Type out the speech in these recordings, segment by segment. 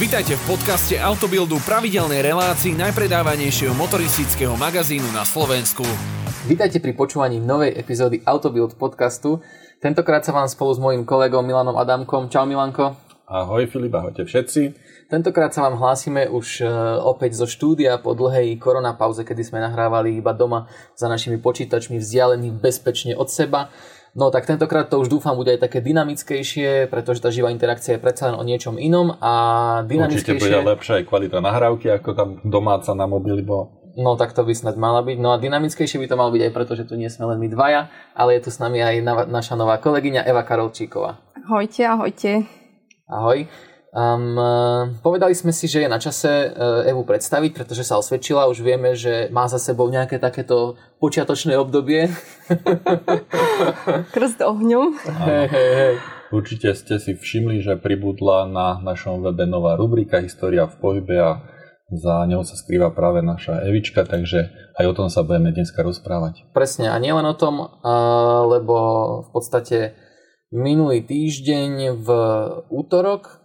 Vítajte v podcaste Autobildu pravidelnej relácii najpredávanejšieho motoristického magazínu na Slovensku. Vítajte pri počúvaní novej epizódy Autobild podcastu. Tentokrát sa vám spolu s mojím kolegom Milanom Adamkom. Čau Milanko. Ahoj Filip, ahojte všetci. Tentokrát sa vám hlásime už e, opäť zo štúdia po dlhej koronapauze, kedy sme nahrávali iba doma za našimi počítačmi vzdialení bezpečne od seba. No tak tentokrát to už dúfam bude aj také dynamickejšie, pretože tá živá interakcia je predsa len o niečom inom a dynamickejšie... Určite bude lepšia aj kvalita nahrávky, ako tam domáca na mobily bola. No tak to by snad mala byť. No a dynamickejšie by to malo byť aj preto, že tu nie sme len my dvaja, ale je tu s nami aj naša nová kolegyňa Eva Karolčíková. Ahojte, ahojte. Ahoj. Um, povedali sme si, že je na čase uh, Evu predstaviť, pretože sa osvedčila. Už vieme, že má za sebou nejaké takéto počiatočné obdobie. Krst ohňom. Hej, hej, hej. Určite ste si všimli, že pribudla na našom webe nová rubrika História v pohybe a za ňou sa skrýva práve naša Evička, takže aj o tom sa budeme dneska rozprávať. Presne, a nielen o tom, lebo v podstate minulý týždeň v útorok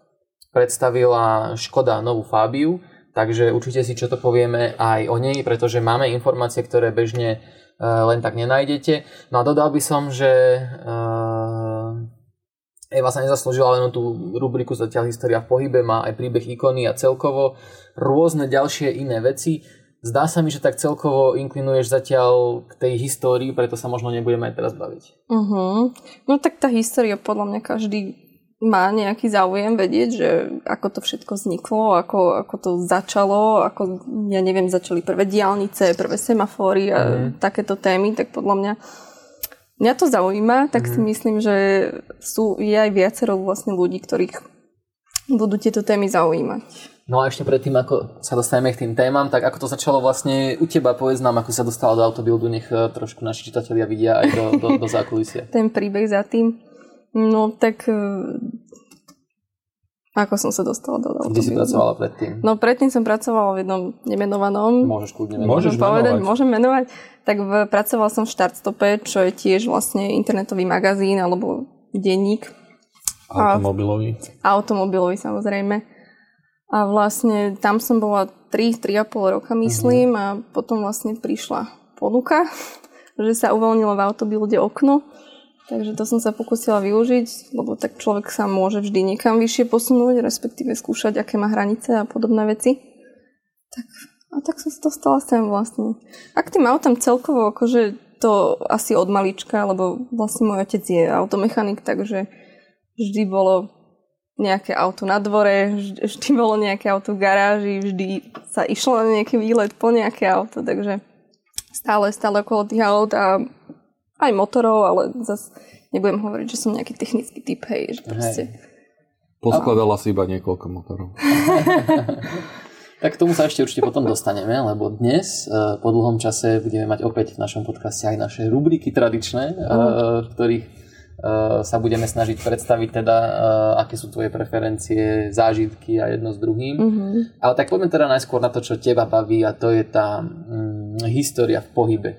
predstavila Škoda novú Fabiu, takže určite si čo to povieme aj o nej, pretože máme informácie, ktoré bežne e, len tak nenájdete. No a dodal by som, že e, Eva sa nezaslúžila len tú rubriku zatiaľ História v pohybe, má aj príbeh ikony a celkovo rôzne ďalšie iné veci. Zdá sa mi, že tak celkovo inklinuješ zatiaľ k tej histórii, preto sa možno nebudeme aj teraz baviť. Uh-huh. No tak tá história podľa mňa každý má nejaký záujem vedieť, že ako to všetko vzniklo, ako, ako to začalo, ako, ja neviem, začali prvé diálnice, prvé semafóry a mm. takéto témy, tak podľa mňa mňa to zaujíma, tak mm. si myslím, že sú, je aj viacero vlastne ľudí, ktorých budú tieto témy zaujímať. No a ešte predtým, ako sa dostaneme k tým témam, tak ako to začalo vlastne u teba, povedz nám, ako sa dostala do autobildu, nech eh, trošku naši čitatelia vidia aj do, do, do zákulisia. Ten príbeh za tým. No tak e, ako som sa dostala do Kde si pracovala predtým? No predtým som pracovala v jednom nemenovanom. Môžeš kľudne menovať. Môžeš povedať, menovať. môžem menovať. Tak v, pracovala som v Štartstope, čo je tiež vlastne internetový magazín alebo denník. Automobilový. A, automobilový samozrejme. A vlastne tam som bola 3-3,5 roka myslím uh-huh. a potom vlastne prišla ponuka, že sa uvoľnilo v autobilde okno Takže to som sa pokúsila využiť, lebo tak človek sa môže vždy niekam vyššie posunúť, respektíve skúšať, aké má hranice a podobné veci. Tak, a tak som sa dostala sem vlastne. A k tým autám celkovo, akože to asi od malička, lebo vlastne môj otec je automechanik, takže vždy bolo nejaké auto na dvore, vždy bolo nejaké auto v garáži, vždy sa išlo na nejaký výlet po nejaké auto, takže stále, stále okolo tých aut a aj motorov, ale zase nebudem hovoriť, že som nejaký technický typ, hej, že proste... Poskladala si iba niekoľko motorov. tak k tomu sa ešte určite potom dostaneme, lebo dnes eh, po dlhom čase budeme mať opäť v našom podcaste aj naše rubriky tradičné, uh. v ktorých eh, sa budeme snažiť predstaviť teda, aké sú tvoje preferencie, zážitky a jedno s druhým. Uh-huh. Ale tak poďme teda najskôr na to, čo teba baví a to je tá hm, história v pohybe.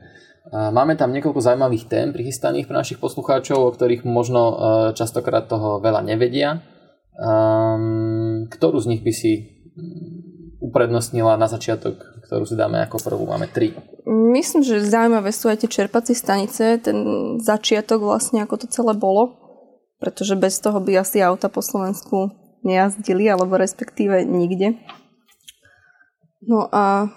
Máme tam niekoľko zaujímavých tém prichystaných pre našich poslucháčov, o ktorých možno e, častokrát toho veľa nevedia. Ehm, ktorú z nich by si mm, uprednostnila na začiatok, ktorú si dáme ako prvú? Máme tri. Myslím, že zaujímavé sú aj tie čerpacie stanice, ten začiatok vlastne, ako to celé bolo, pretože bez toho by asi auta po Slovensku nejazdili, alebo respektíve nikde. No a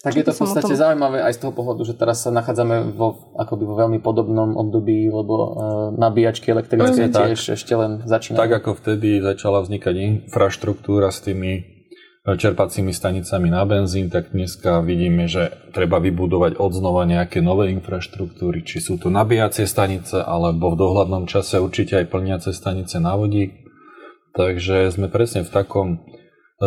tak je to v podstate tom... zaujímavé aj z toho pohľadu, že teraz sa nachádzame vo, akoby vo veľmi podobnom období, lebo uh, nabíjačky elektrické tiež tak, ešte len začínajú. Tak ako vtedy začala vznikať infraštruktúra s tými e, čerpacími stanicami na benzín, tak dneska vidíme, že treba vybudovať odznova nejaké nové infraštruktúry, či sú to nabíjacie stanice, alebo v dohľadnom čase určite aj plniace stanice na vodík. Takže sme presne v takom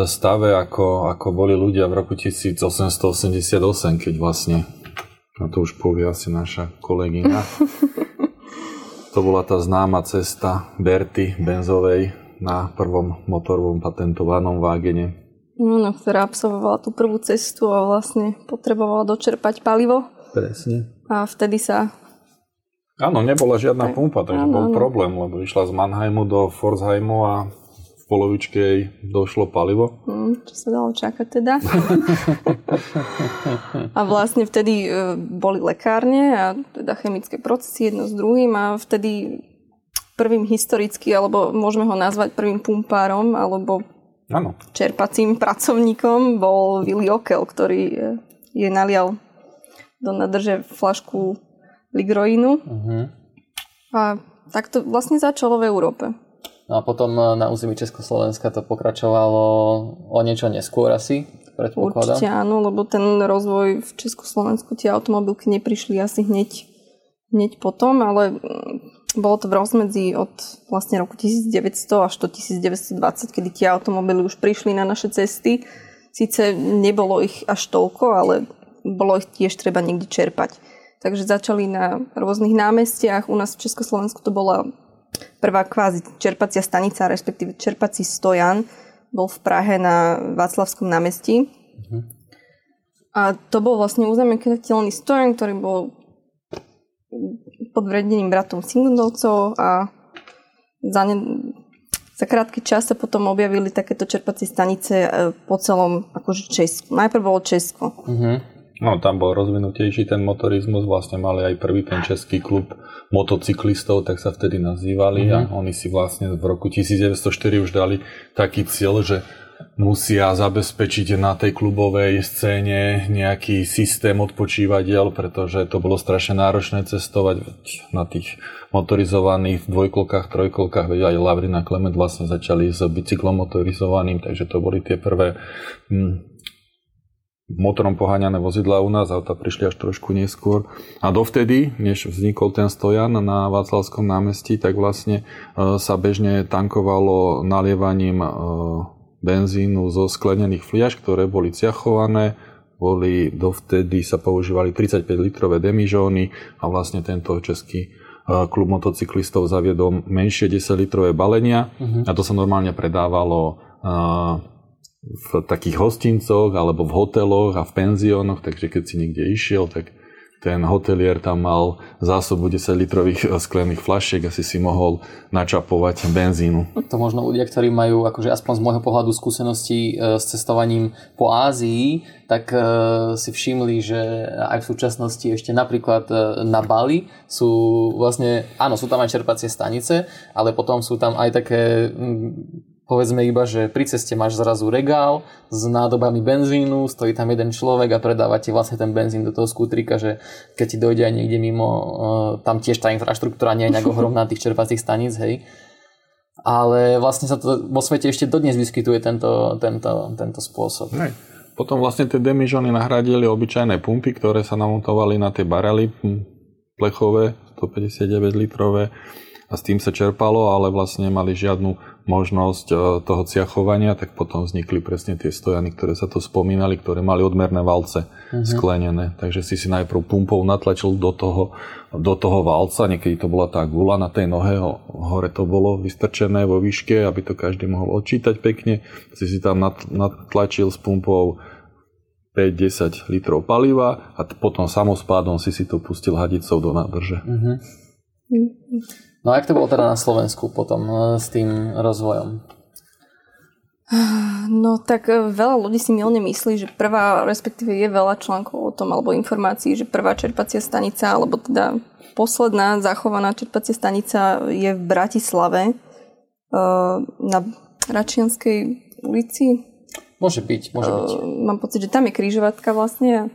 stave, ako, ako boli ľudia v roku 1888, keď vlastne, a to už povie asi naša kolegyňa, to bola tá známa cesta Berty Benzovej na prvom motorovom patentovanom vágene. No, no, ktorá absolvovala tú prvú cestu a vlastne potrebovala dočerpať palivo. Presne. A vtedy sa... Áno, nebola žiadna pumpa, takže áno, bol problém, lebo išla z Mannheimu do Forsheimu a polovičke jej došlo palivo. Hm, čo sa dalo čakať teda. a vlastne vtedy e, boli lekárne a teda chemické procesy jedno s druhým a vtedy prvým historicky, alebo môžeme ho nazvať prvým pumpárom, alebo Áno. čerpacím pracovníkom bol Willy Okel, ktorý e, je nalial do nadrže flašku ligroinu. Uh-huh. A tak to vlastne začalo v Európe. No a potom e, na území Československa to pokračovalo o niečo neskôr asi, predpokladám. Určite áno, lebo ten rozvoj v Československu, tie automobilky neprišli asi hneď, hneď potom, ale mm, bolo to v rozmedzi od vlastne roku 1900 až do 1920, kedy tie automobily už prišli na naše cesty. Sice nebolo ich až toľko, ale bolo ich tiež treba niekde čerpať. Takže začali na rôznych námestiach. U nás v Československu to bola prvá kvázi čerpacia stanica, respektíve čerpací stojan. Bol v Prahe na Václavskom námestí. A to bol vlastne krytateľný stojan, ktorý bol pod vedením bratom Singundovcov a za, ne, za krátky čas sa potom objavili takéto čerpacie stanice e, po celom akože Česku. Najprv bolo Česko. Uh-huh. No, tam bol rozvinutejší ten motorizmus, vlastne mali aj prvý ten český klub motocyklistov, tak sa vtedy nazývali mm-hmm. a oni si vlastne v roku 1904 už dali taký cieľ, že musia zabezpečiť na tej klubovej scéne nejaký systém odpočívadiel, pretože to bolo strašne náročné cestovať na tých motorizovaných dvojkolkách, trojkolkách, veď aj Lavrina Klement vlastne začali s bicyklom motorizovaným, takže to boli tie prvé hm, motorom poháňané vozidla u nás, auta prišli až trošku neskôr. A dovtedy, než vznikol ten stojan na Václavskom námestí, tak vlastne e, sa bežne tankovalo nalievaním e, benzínu zo sklenených fliaž, ktoré boli ciachované, boli dovtedy sa používali 35 litrové demižóny a vlastne tento český e, klub motocyklistov zaviedol menšie 10 litrové balenia uh-huh. a to sa normálne predávalo v takých hostincoch alebo v hoteloch a v penziónoch, takže keď si niekde išiel, tak ten hotelier tam mal zásobu 10 litrových eh, sklených flašiek, asi si mohol načapovať benzínu. To možno ľudia, ktorí majú akože aspoň z môjho pohľadu skúsenosti eh, s cestovaním po Ázii, tak eh, si všimli, že aj v súčasnosti ešte napríklad na Bali sú vlastne, áno, sú tam aj čerpacie stanice, ale potom sú tam aj také mm, povedzme iba, že pri ceste máš zrazu regál s nádobami benzínu, stojí tam jeden človek a predáva ti vlastne ten benzín do toho skútrika, že keď ti dojde aj niekde mimo, uh, tam tiež tá infraštruktúra nie je nejak ohromná tých čerpacích staníc, hej. Ale vlastne sa to vo svete ešte dodnes vyskytuje tento, tento, tento spôsob. Hej. Potom vlastne tie demižony nahradili obyčajné pumpy, ktoré sa namontovali na tie barely hm, plechové, 159 litrové a s tým sa čerpalo, ale vlastne nemali žiadnu možnosť e, toho ciachovania, tak potom vznikli presne tie stojany, ktoré sa to spomínali, ktoré mali odmerné valce mm-hmm. sklenené. Takže si si najprv pumpou natlačil do toho, do toho valca, niekedy to bola tá gula na tej nohe, hore to bolo vystrčené vo výške, aby to každý mohol odčítať pekne. Si si tam natlačil s pumpou 5-10 litrov paliva a potom samospádom si si to pustil hadicou do nádrže. Mm-hmm. No a jak to bolo teda na Slovensku potom e, s tým rozvojom? No tak e, veľa ľudí si milne myslí, že prvá, respektíve je veľa článkov o tom, alebo informácií, že prvá čerpacia stanica, alebo teda posledná zachovaná čerpacia stanica je v Bratislave e, na Račianskej ulici. Môže byť, môže byť. Mám pocit, že tam je križovatka vlastne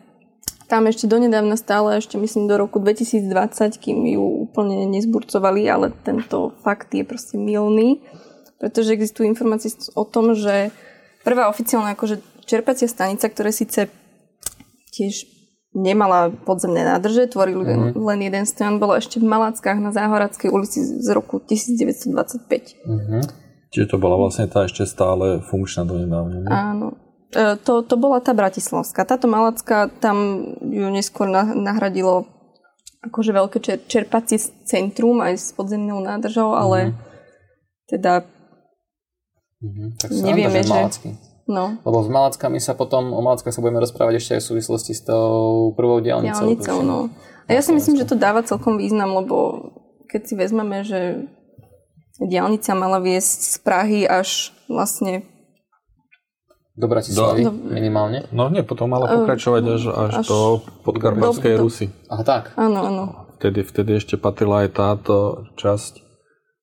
tam ešte donedávna stále, ešte myslím do roku 2020, kým ju úplne nezburcovali, ale tento fakt je proste milný, pretože existujú informácie o tom, že prvá oficiálna akože čerpacia stanica, ktoré síce tiež nemala podzemné nádrže, tvorili mm-hmm. len jeden stojan, bola ešte v Malackách na Záhoradskej ulici z roku 1925. Mm-hmm. Čiže to bola vlastne tá ešte stále funkčná do nedávne. Áno. E, to, to bola tá bratislavská. Táto malacká, tam ju neskôr nahradilo akože veľké čer, čerpacie centrum aj s podzemnou nádržou, ale mm-hmm. teda mm-hmm. tak nevieme, že... Malacky. No. Lebo s Malackami sa potom, o Malackách sa budeme rozprávať ešte aj v súvislosti s tou prvou diálnicou. Diálnicou, no. A ja si myslím, že to dáva celkom význam, lebo keď si vezmeme, že diálnica mala viesť z Prahy až vlastne Do Bratislavy Do- minimálne. No nie, potom mala pokračovať až, až, až do podkarpatskej do- do- Rusy. Aha, tak. Áno, áno. Vtedy, vtedy ešte patrila aj táto časť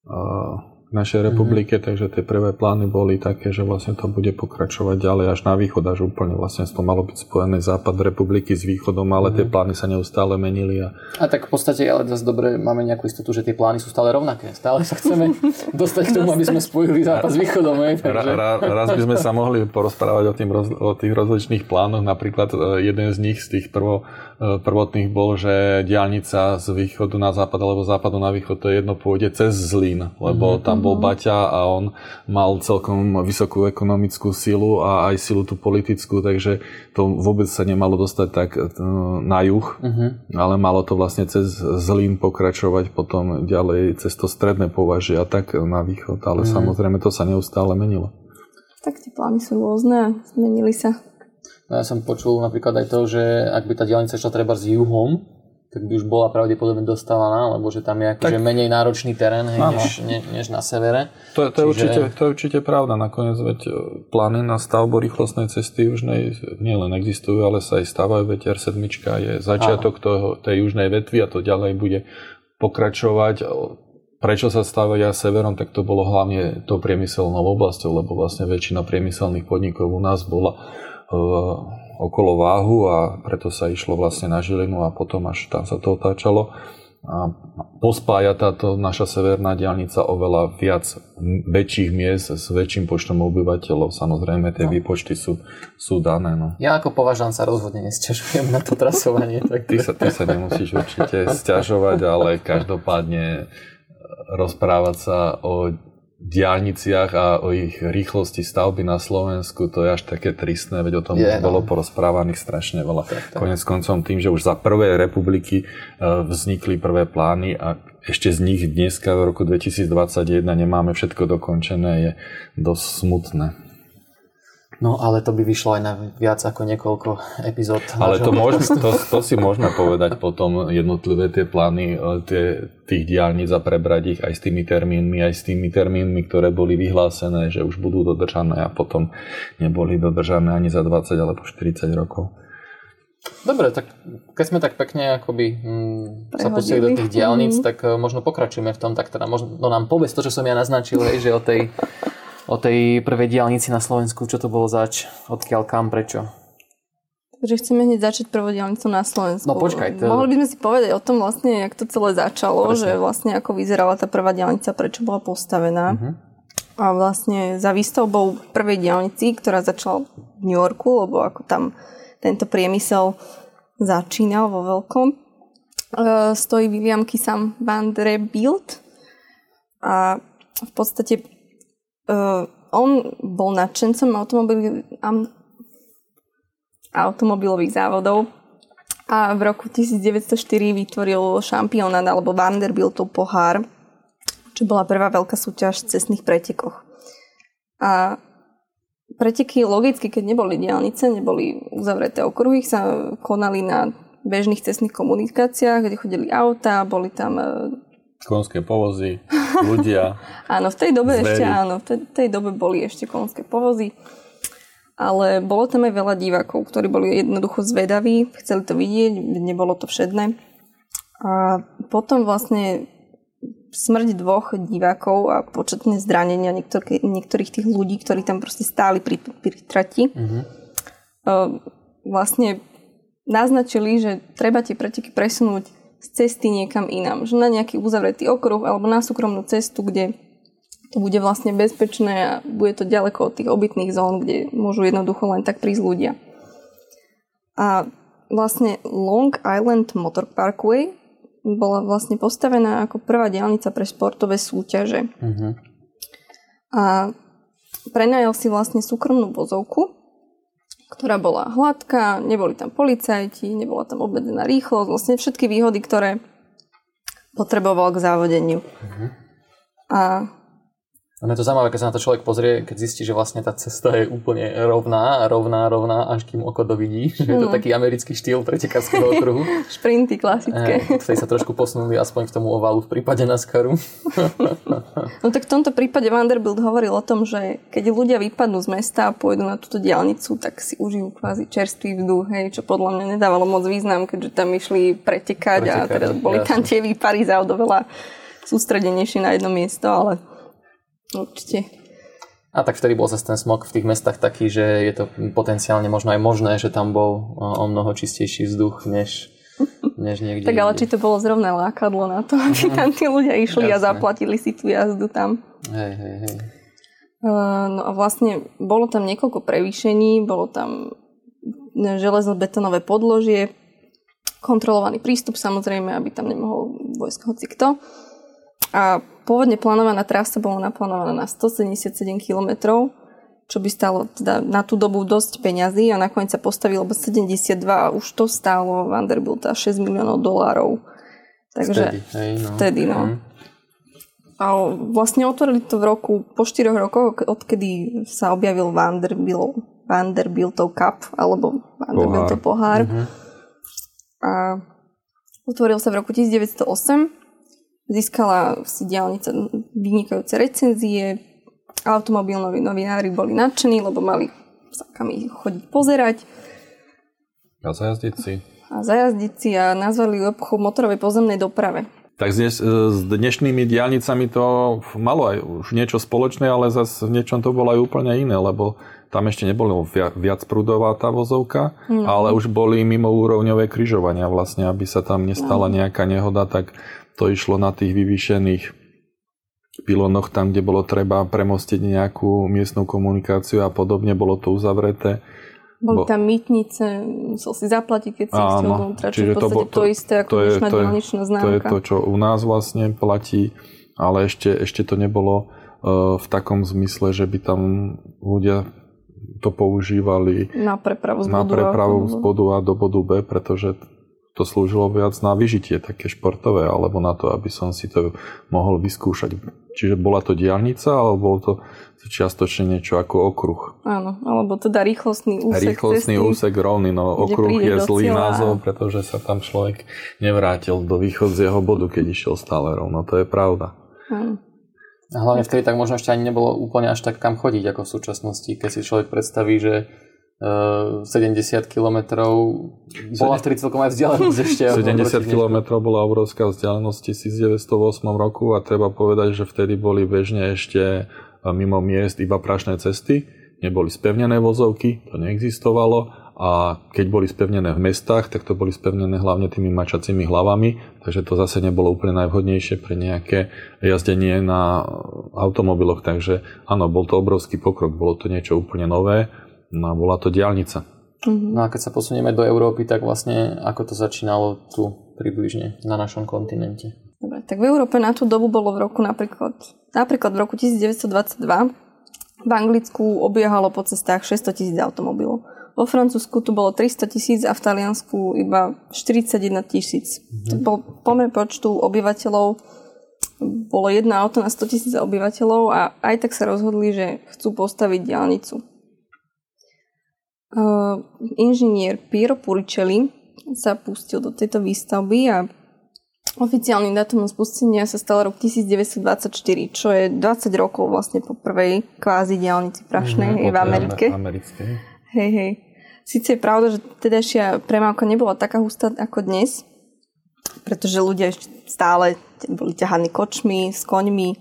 uh, našej republike, takže tie prvé plány boli také, že vlastne to bude pokračovať ďalej až na východ, až úplne vlastne to malo byť spojené západ republiky s východom, ale tie plány sa neustále menili a A tak v podstate, ale zase dobre, máme nejakú istotu, že tie plány sú stále rovnaké. Stále sa chceme dostať k tomu, aby sme spojili západ s východom. hej, Ra, takže... ra, raz by sme sa mohli porozprávať o, tým, roz, o tých rozličných plánoch. Napríklad e, jeden z nich, z tých prvo, prvotných bol, že diálnica z východu na západ alebo západu na východ, to je jedno pôjde cez Zlín, lebo tam bol Baťa a on mal celkom vysokú ekonomickú silu a aj silu tú politickú, takže to vôbec sa nemalo dostať tak e, na juh, ale malo to vlastne cez Zlín pokračovať potom ďalej cez to stredné považie a tak na východ, ale samozrejme to sa neustále menilo. Tak tie plány sú rôzne a zmenili sa. No ja som počul napríklad aj to, že ak by tá diaľnica šla treba s juhom, tak by už bola pravdepodobne dostávaná, lebo že tam je akože menej náročný terén hej, než, ne, než na severe. To, je- to, je Čiže- určite, to je určite pravda. Nakoniec veď e, plány na stavbu rýchlostnej cesty južnej nielen existujú, ale sa aj stávajú. Veď R7 je začiatok toho, tej južnej vetvy a to ďalej bude pokračovať. Prečo sa stavia severom, tak to bolo hlavne tou priemyselnou oblasťou, lebo vlastne väčšina priemyselných podnikov u nás bola okolo váhu a preto sa išlo vlastne na Žilinu a potom až tam sa to otáčalo. A pospája táto naša severná diálnica oveľa viac väčších miest s väčším počtom obyvateľov. Samozrejme, tie výpočty sú, sú dané. No. Ja ako považan sa rozhodne nesťažujem na to trasovanie. Tak Ty, sa, ty sa nemusíš určite sťažovať, ale každopádne e, rozprávať sa o diálniciach a o ich rýchlosti stavby na Slovensku, to je až také tristné, veď o tom Je, už no. bolo porozprávaných strašne veľa. Konec koncom tým, že už za prvej republiky e, vznikli prvé plány a ešte z nich dneska v roku 2021 nemáme všetko dokončené, je dosť smutné. No ale to by vyšlo aj na viac ako niekoľko epizód. Ale to, môž, podcastu. to, to si môžeme povedať potom jednotlivé tie plány e, tie, tých diálnic a prebrať ich aj s tými termínmi, aj s tými termínmi, ktoré boli vyhlásené, že už budú dodržané a potom neboli dodržané ani za 20 alebo 40 rokov. Dobre, tak keď sme tak pekne akoby mm, sa pustili do tých diálnic, tak uh, možno pokračujeme v tom, tak teda možno no nám povedz to, čo som ja naznačil, hej, že o tej, o tej prvej diálnici na Slovensku, čo to bolo zač, odkiaľ kam, prečo. Takže chceme hneď začať prvou diálnicou na Slovensku. No počkaj, to- Mohli by sme si povedať o tom vlastne, jak to celé začalo, Presne. že vlastne ako vyzerala tá prvá diálnica, prečo bola postavená. Mhm. A vlastne za výstavbou prvej diálnici, ktorá začala v New Yorku, lebo ako tam tento priemysel začínal vo veľkom, e, stojí William Kissam Vanderbilt a v podstate uh, on bol nadšencom automobil, am, automobilových závodov a v roku 1904 vytvoril šampionát alebo Vanderbiltov pohár, čo bola prvá veľká súťaž v cestných pretekoch. A preteky logicky, keď neboli diálnice, neboli uzavreté okruhy, sa konali na bežných cestných komunikáciách, kde chodili auta, boli tam e, Konské povozy, ľudia. Áno, v tej dobe Zvery. ešte áno, v tej, tej dobe boli ešte konské povozy. Ale bolo tam aj veľa divákov, ktorí boli jednoducho zvedaví, chceli to vidieť, nebolo to všedné. A potom vlastne smrť dvoch divákov a početné zranenia niektorých, niektorých tých ľudí, ktorí tam proste stáli pri, pri trati, mm-hmm. vlastne naznačili, že treba tie preteky presunúť z cesty niekam inám. Že na nejaký uzavretý okruh alebo na súkromnú cestu, kde to bude vlastne bezpečné a bude to ďaleko od tých obytných zón, kde môžu jednoducho len tak prísť ľudia. A vlastne Long Island Motor Parkway bola vlastne postavená ako prvá diálnica pre športové súťaže. Mhm. A prenajal si vlastne súkromnú vozovku, ktorá bola hladká, neboli tam policajti, nebola tam obmedzená rýchlosť, vlastne všetky výhody, ktoré potreboval k závodeniu. A Ono je to zaujímavé, keď sa na to človek pozrie, keď zistí, že vlastne tá cesta je úplne rovná, rovná, rovná, až kým oko dovidí. Že je to Mm. taký americký štýl pretekárskeho okruhu. Šprinty klasické. Eh, Ktorí sa trošku posunuli aspoň k tomu ovalu v prípade NASCARu. No tak v tomto prípade Vanderbilt hovoril o tom, že keď ľudia vypadnú z mesta a pôjdu na túto diálnicu, tak si užijú kvázi čerstvý vzduch, hej, čo podľa mňa nedávalo moc význam, keďže tam išli pretekať, a Pretekať, teda boli tam jasne. tie výpary za oveľa sústredenejšie na jedno miesto, ale určite. A tak vtedy bol zase ten smog v tých mestách taký, že je to potenciálne možno aj možné, že tam bol o mnoho čistejší vzduch, než, než niekde Tak ale či to bolo zrovna lákadlo na to, aby tam tí ľudia išli a Jasné. zaplatili si tú jazdu tam. Hej, hej, hej. No a vlastne bolo tam niekoľko prevýšení, bolo tam železno-betonové podložie, kontrolovaný prístup samozrejme, aby tam nemohol vojsť hoci kto. A pôvodne plánovaná trasa bola naplánovaná na 177 km, čo by stalo teda na tú dobu dosť peňazí a nakoniec sa postavilo iba 72 a už to stálo Vanderbilta 6 miliónov dolárov. Takže Vtedy, hej, no. vtedy, no. Mhm. A vlastne otvorili to v roku, po 4 rokoch, odkedy sa objavil Vanderbilt, Vanderbiltov Cup, alebo Vanderbiltov pohár. Mhm. A otvoril sa v roku 1908. Získala si diálnica vynikajúce recenzie. Automobilnoví novinári boli nadšení, lebo mali sa kam ich chodiť pozerať A zajazdiť si. a zajazdiť si a nazvali obchod motorovej pozemnej doprave. Tak dnes, e, s dnešnými diálnicami to malo aj už niečo spoločné, ale zase v niečom to bolo aj úplne iné, lebo tam ešte nebolo viac, prúdová tá vozovka, Mm. ale už boli mimo úrovňové križovania vlastne, aby sa tam nestala nejaká nehoda, tak to išlo na tých vyvýšených pilónoch, tam, kde bolo treba premostiť nejakú miestnú komunikáciu a podobne, bolo to uzavreté. Boli Bo- tam mýtnice, musel si zaplatiť, keď si Áno, dovnútra, čiže v to podstate bol- to, isté ako to je- dnešná to je- To je to, čo u nás vlastne platí, ale ešte, ešte to nebolo uh, v takom zmysle, že by tam ľudia to používali Na prepravu z na bodu A prepravu do z bodu. bodu A do bodu B, pretože to slúžilo viac na vyžitie, také športové, alebo na to, aby som si to mohol vyskúšať. Čiže bola to diálnica, alebo bolo to čiastočne niečo ako okruh. Áno, alebo teda rýchlostný úsek Rýchlostný cesty. úsek rovný, no okruh je zlý cieľa. názov, pretože sa tam človek nevrátil do východzieho bodu, keď išiel stále rovno. To je pravda. Áno. A hlavne vtedy tak možno ešte ani nebolo úplne až tak kam chodiť ako v súčasnosti, keď si človek predstaví, že 70 km bola vtedy celkom aj vzdialenosť ešte. 70 km bola obrovská vzdialenosť v 1908 roku a treba povedať, že vtedy boli bežne ešte e, mimo miest iba prašné cesty, neboli spevnené vozovky, to neexistovalo. A keď boli spevnené v mestách, tak to boli spevnené hlavne tými mačacími hlavami, takže to zase nebolo úplne najvhodnejšie pre nejaké jazdenie na automobiloch, takže áno, bol to obrovský pokrok, bolo to niečo úplne nové, no a bola to diálnica. Mhm. No a keď sa posunieme do Európy, tak vlastne ako to začínalo tu približne na našom kontinente. Dobre, tak v Európe na tú dobu bolo v roku napríklad, napríklad v roku 1922 v Anglicku obiehalo po cestách 600 tisíc automobilov. Vo Francúzsku tu bolo 300 tisíc a v Taliansku iba 41 tisíc. To bol pomer počtu obyvateľov. Bolo jedno auto na 100 tisíc obyvateľov a aj tak sa rozhodli, že chcú postaviť diálnicu. Uh, inžinier Piero Puricelli sa pustil do tejto výstavby a Oficiálnym dátumom spustenia sa stal rok 1924, čo je 20 rokov vlastne po prvej kvázi diálnici prašnej mm, v Amerike. Americkej. Hej, hej. Sice je pravda, že tedajšia premávka nebola taká hustá ako dnes, pretože ľudia ešte stále boli ťahaní kočmi, s koňmi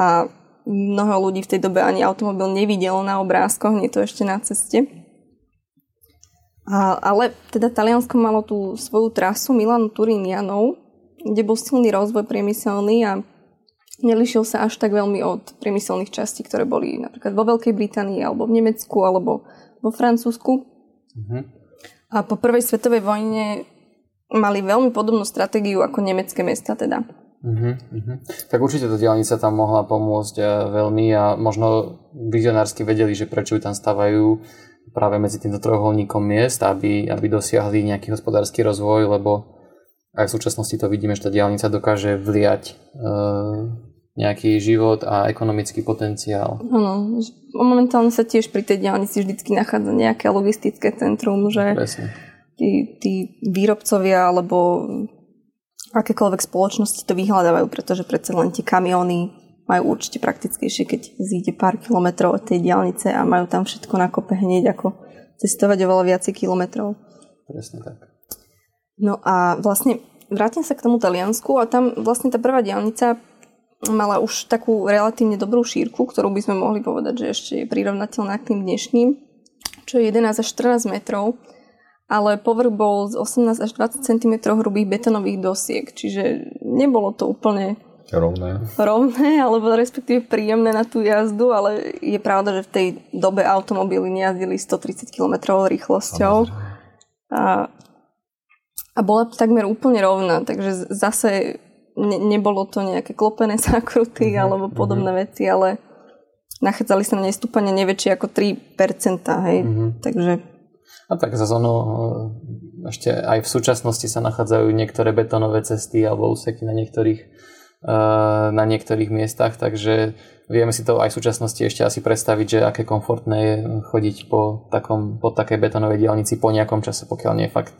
a mnoho ľudí v tej dobe ani automobil nevidelo na obrázkoch, nie to ešte na ceste. A, ale teda Taliansko malo tú svoju trasu Milanu Turinianov, kde bol silný rozvoj priemyselný a nelišil sa až tak veľmi od priemyselných častí, ktoré boli napríklad vo Veľkej Británii alebo v Nemecku alebo vo Francúzsku. Mhm. A po prvej svetovej vojne mali veľmi podobnú stratégiu ako nemecké mesta teda. Uh-huh, uh-huh. Tak určite tá diálnica tam mohla pomôcť uh, veľmi a možno vizionársky vedeli, že prečo ju tam stavajú práve medzi týmto trojuholníkom miest, aby, aby dosiahli nejaký hospodársky rozvoj, lebo aj v súčasnosti to vidíme, že tá diálnica dokáže vliať uh, nejaký život a ekonomický potenciál. Áno, momentálne sa tiež pri tej diálnici vždycky nachádza nejaké logistické centrum, že Presne. tí, tí výrobcovia alebo akékoľvek spoločnosti to vyhľadávajú, pretože predsa len tie kamióny majú určite praktickejšie, keď zíde pár kilometrov od tej diálnice a majú tam všetko na kope hneď, ako cestovať oveľa viacej kilometrov. Presne tak. No a vlastne vrátim sa k tomu Taliansku a tam vlastne tá prvá diálnica mala už takú relatívne dobrú šírku, ktorú by sme mohli povedať, že ešte je prirovnateľná k tým dnešným, čo je 11 až 14 metrov, ale povrch bol z 18 až 20 cm hrubých betonových dosiek, čiže nebolo to úplne Rovné. rovné, alebo respektíve príjemné na tú jazdu, ale je pravda, že v tej dobe automobily nejazdili 130 km rýchlosťou. A, a bola takmer úplne rovná, takže zase ne, nebolo to nejaké klopené zákruty Mhm, alebo podobné veci, ale nachádzali sa na nej stúpania neväčšie ako 3%, hej, Mhm. takže A tak za ono ešte aj v súčasnosti sa nachádzajú niektoré betónové cesty alebo úseky na niektorých, na niektorých miestach, takže vieme si to aj v súčasnosti ešte asi predstaviť, že aké komfortné je chodiť po, takom, po takej betónovej diálnici po nejakom čase, pokiaľ nie je fakt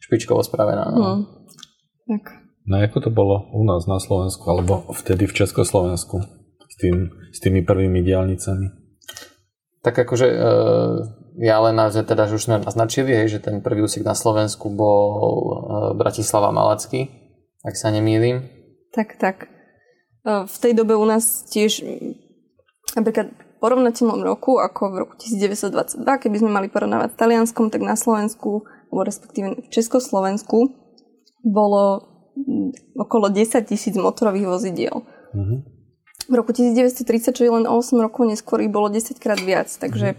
špičkovo spravená. No. hm, tak. No ako to bolo u nás na Slovensku, alebo vtedy v Československu s, tým, s tými prvými diálnicami? Tak akože e, ja len na, že teda že už sme naznačili, hej, že ten prvý úsek na Slovensku bol e, Bratislava Malacky, ak sa nemýlim. Tak, tak. E, V tej dobe u nás tiež napríklad v porovnateľnom roku, ako v roku 1922, keby sme mali porovnávať s Talianskom, tak na Slovensku, alebo respektíve v Československu, bolo okolo 10 tisíc motorových vozidiel. Mhm. V roku 1930, čo je len o 8 rokov neskôr, ich bolo 10 krát viac, takže...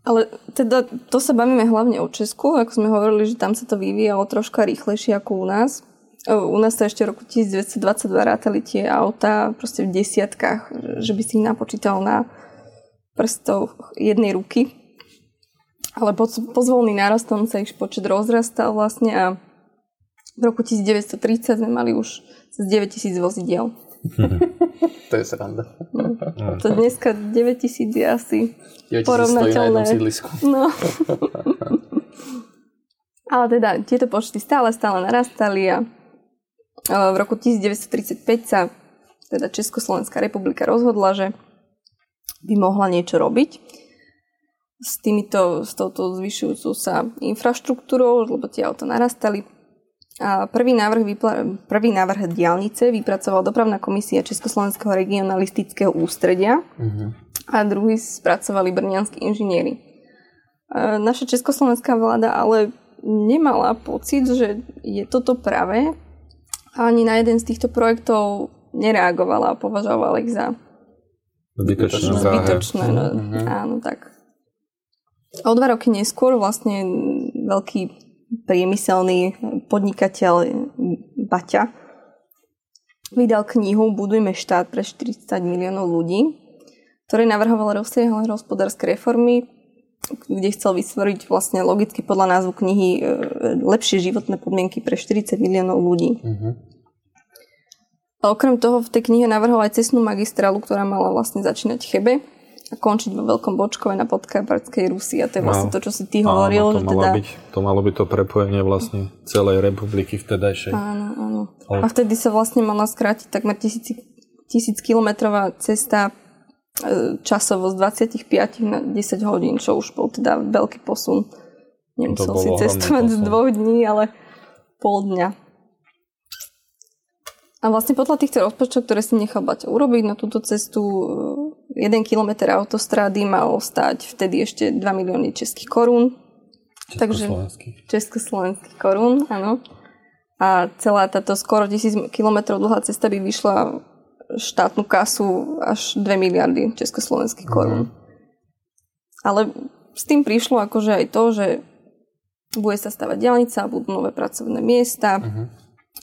Ale teda to sa bavíme hlavne o Česku, ako sme hovorili, že tam sa to vyvíjalo troška rýchlejšie ako u nás. U nás sa ešte v roku 1922 rátali tie auta proste v desiatkách, že by si ich napočítal na prstov jednej ruky. Ale po, pozvolný nárastom sa ich počet rozrastal vlastne a v roku 1930 sme mali už cez 9000 vozidiel. To je sranda. To dneska 9000 je asi 9000 stojí na jednom porovnateľné. No. Ale teda tieto počty stále, stále narastali a v roku 1935 sa teda Československá republika rozhodla, že by mohla niečo robiť s týmito, s touto zvyšujúcou sa infraštruktúrou, lebo tie auta narastali. A prvý návrh, vypla- prvý návrh diálnice vypracovala dopravná komisia Československého regionalistického ústredia Mhm. a druhý spracovali brnianskí inžinieri. Naša československá vláda ale nemala pocit, že je toto pravé a ani na jeden z týchto projektov nereagovala a považovala ich za Zbytočné Zbytočné. No, Mhm. Áno, tak. O dva roky neskôr vlastne veľký priemyselný podnikateľ Baťa vydal knihu Budujme štát pre 40 miliónov ľudí, ktorý navrhoval rozsiahle hospodárske reformy, kde chcel vytvoriť vlastne logicky podľa názvu knihy e, lepšie životné podmienky pre 40 miliónov ľudí. Mhm. A okrem toho v tej knihe navrhol aj cestnú magistrálu, ktorá mala vlastne začínať Chebe a končiť vo Veľkom Bočkove na Podkarpatskej Rusi. A to je vlastne No. to, čo si ty hovoril, Áno, to, malo teda... byť, to malo byť to prepojenie vlastne celej republiky vtejšej. Áno, áno. Ale- A vtedy sa vlastne mala skrátiť takmer tisíc, tisíc kilometrová cesta časovo z 25 na 10 hodín, čo už bol teda veľký posun. Nemusel si cestovať z dvoch dní, ale pol dňa. A vlastne podľa týchto rozpočtov, ktoré si nechal Baťa urobiť na túto cestu, 1 km autostrády malo stať vtedy ešte 2 milióny českých korún. Československých. Československých korún, áno. A celá táto skoro 1000 km dlhá cesta by vyšla štátnu kasu až 2 miliardy československých korún. Ale s tým prišlo akože aj to, že bude sa stavať diaľnica, budú nové pracovné miesta,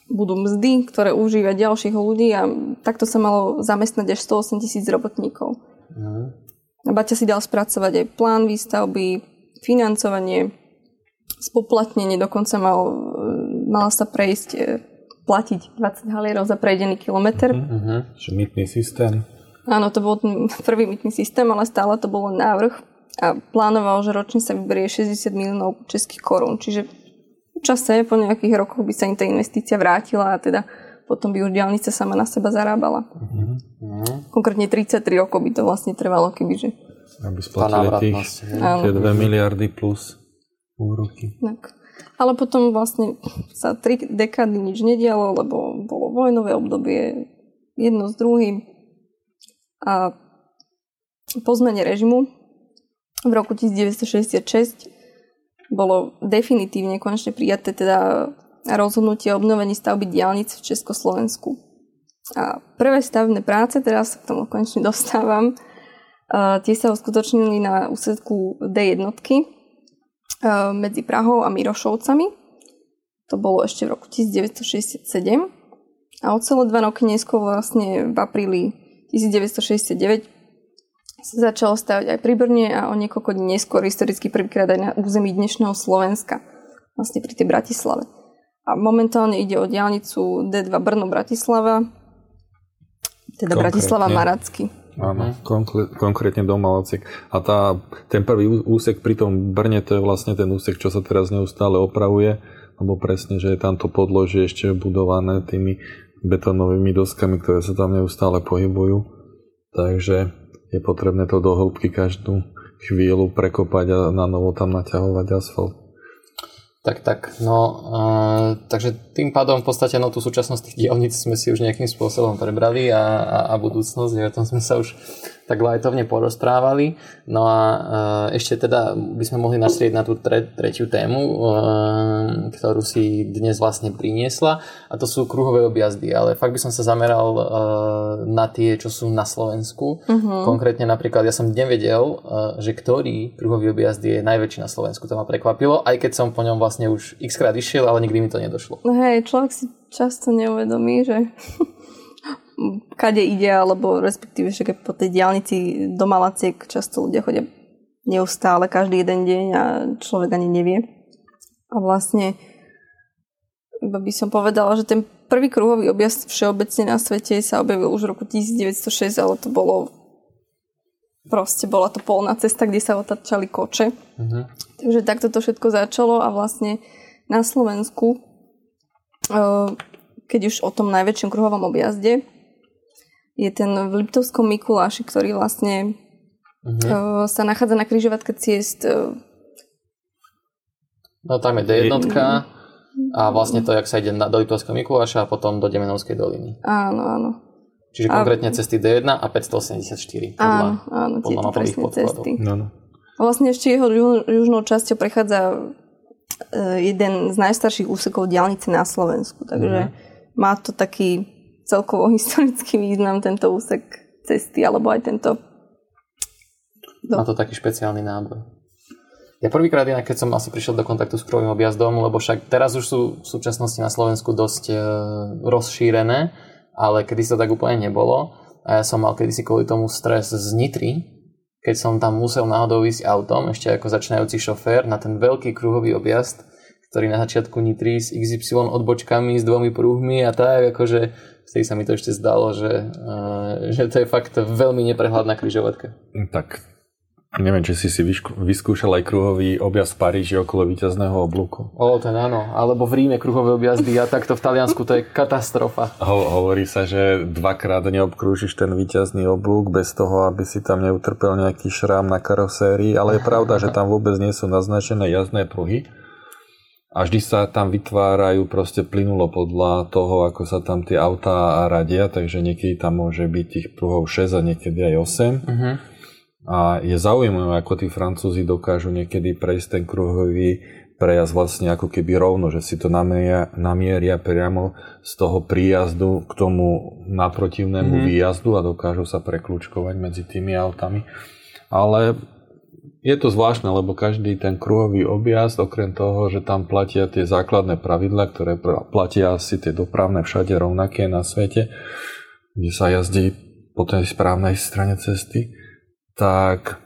budú mzdy, ktoré užíva ďalších ľudí a takto sa malo zamestnať až 108 tisíc robotníkov. Mhm. A Baťa si dal spracovať aj plán výstavby, financovanie, spoplatnenie, dokonca mal, e, mala sa prejsť e, platiť 20 halierov za prejdený kilometr. Uh-huh. Čiže mytný systém. Áno, to bol prvý mytný systém, ale stále to bol návrh a plánoval, že ročne sa vyberie 60 miliónov českých korún. Čiže v čase, po nejakých rokoch by sa im tá investícia vrátila a teda potom by už diálnica sama na seba zarábala. Uh-huh. Konkrétne 33 rokov by to vlastne trvalo, kebyže. Aby splatili tých, tie 2 miliardy plus úroky. Tak. Ale potom vlastne sa tri dekády nič nedialo, lebo bolo vojnové obdobie jedno s druhým. A po zmene režimu v roku 1966 bolo definitívne konečne prijaté teda rozhodnutie o obnovení stavby diálnic v Československu. A prvé stavebné práce, teraz sa k tomu konečne dostávam, tie sa uskutočnili na úsedku D1 medzi Prahou a Mirošovcami. To bolo ešte v roku 1967. A o celé dva roky neskôr vlastne v apríli 1969 sa začalo stavať aj pri Brne a o niekoľko dní neskôr historicky prvýkrát aj na území dnešného Slovenska, vlastne pri tej Bratislave. A momentálne ide o diálnicu D2 Brno-Bratislava, teda Bratislava-Maracky. Áno, konkr- konkrétne do Malacek. A tá, ten prvý úsek pri tom Brne, to je vlastne ten úsek, čo sa teraz neustále opravuje, lebo presne, že je tam to podložie ešte budované tými betónovými doskami, ktoré sa tam neustále pohybujú. Takže je potrebné to do hĺbky každú chvíľu prekopať a na novo tam naťahovať asfalt. Tak, tak. No, uh, takže tým pádom v podstate no, tú súčasnosť tých dielnic sme si už nejakým spôsobom prebrali a, a, a budúcnosť, o tom sme sa už tak lajtovne porozprávali. No a uh, ešte teda by sme mohli nastrieť na tú tre, tretiu tému, uh, ktorú si dnes vlastne priniesla a to sú kruhové objazdy, ale fakt by som sa zameral uh, na tie, čo sú na Slovensku. Uh-huh. Konkrétne napríklad ja som nevedel, že ktorý kruhový objazd je najväčší na Slovensku. To ma prekvapilo, aj keď som po ňom vlastne už x krát išiel, ale nikdy mi to nedošlo. No hej, človek si často neuvedomí, že kade ide, alebo respektíve, že po tej diálnici do Malaciek často ľudia chodia neustále, každý jeden deň a človek ani nevie. A vlastne iba by som povedala, že ten prvý kruhový objazd všeobecne na svete sa objavil už v roku 1906, ale to bolo proste bola to polná cesta, kde sa otačali koče. Uh-huh. Takže takto to všetko začalo a vlastne na Slovensku, eh, keď už o tom najväčšom kruhovom objazde, je ten v Liptovskom Mikuláši, ktorý vlastne uh-huh. sa nachádza na križovatke ciest. Uh, no tam je D1 a vlastne to, jak sa ide do Liptovského Mikuláša a potom do Demenovskej doliny. Áno, áno. Čiže a... konkrétne cesty D1 a 584. Podľa, áno, áno, podľa presne cesty. No, no. Vlastne ešte jeho južnou časťou prechádza jeden z najstarších úsekov diálnice na Slovensku. Takže uh-huh. má to taký celkovo historický význam tento úsek cesty, alebo aj tento... Do... Má to taký špeciálny náboj. Ja prvýkrát inak, keď som asi prišiel do kontaktu s krovým objazdom, lebo však teraz už sú v súčasnosti na Slovensku dosť e, rozšírené, ale kedy to tak úplne nebolo. A ja som mal kedysi kvôli tomu stres z Nitry, keď som tam musel náhodou ísť autom, ešte ako začínajúci šofér, na ten veľký kruhový objazd, ktorý na začiatku Nitry s XY odbočkami, s dvomi prúhmi a tak, akože vtedy sa mi to ešte zdalo, že, uh, že to je fakt veľmi neprehľadná križovatka. Tak Neviem, či si si vyskúšal aj kruhový objazd v Paríži okolo víťazného oblúku. O, ten áno. Alebo v Ríme kruhové objazdy a takto v Taliansku to je katastrofa. Ho, hovorí sa, že dvakrát neobkrúžiš ten víťazný oblúk bez toho, aby si tam neutrpel nejaký šrám na karosérii, ale je pravda, že tam vôbec nie sú naznačené jazdné pruhy a vždy sa tam vytvárajú proste plynulo podľa toho, ako sa tam tie autá radia, takže niekedy tam môže byť tých pruhov 6 a niekedy aj 8. Uh-huh. Mhm. A je zaujímavé, ako tí Francúzi dokážu niekedy prejsť ten kruhový prejazd vlastne ako keby rovno, že si to namieria, namieria priamo z toho príjazdu k tomu naprotivnému mm-hmm. výjazdu a dokážu sa preklúčkovať medzi tými autami. Ale je to zvláštne, lebo každý ten kruhový objazd, okrem toho, že tam platia tie základné pravidla, ktoré platia asi tie dopravné všade rovnaké na svete, kde sa jazdí po tej správnej strane cesty, tak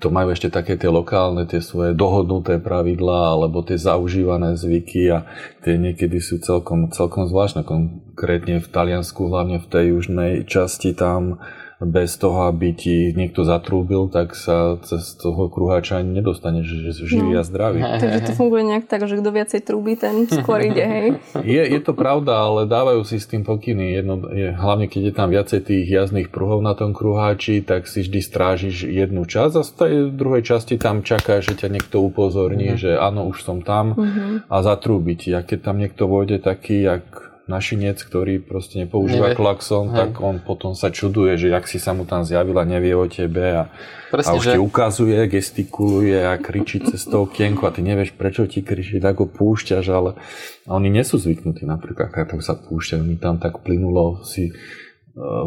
to majú ešte také tie lokálne, tie svoje dohodnuté pravidlá alebo tie zaužívané zvyky a tie niekedy sú celkom, celkom zvláštne. Konkrétne v Taliansku, hlavne v tej južnej časti tam bez toho, aby ti niekto zatrúbil, tak sa cez toho kruháča ani nedostaneš že živý no. a zdravý. Takže to funguje nejak tak, že kto viacej trúbi, ten skôr ide, hej? Je, je to pravda, ale dávajú si s tým pokyny. Jedno, je, hlavne keď je tam viacej tých jazdných pruhov na tom kruháči, tak si vždy strážiš jednu časť a z tej druhej časti tam čaká, že ťa niekto upozorní, uh-huh. že áno, už som tam uh-huh. a zatrúbi ti. A keď tam niekto vôjde taký, jak našinec, ktorý proste nepoužíva nevie. klakson, Hej. tak on potom sa čuduje, že jak si sa mu tam zjavila, nevie o tebe a, Presne, a už že... ti ukazuje, gestikuluje a kričí cez to okienko a ty nevieš, prečo ti kričí, tak ho púšťaš, ale oni nie sú zvyknutí napríklad, keď sa púšťajú, mi tam tak plynulo si e,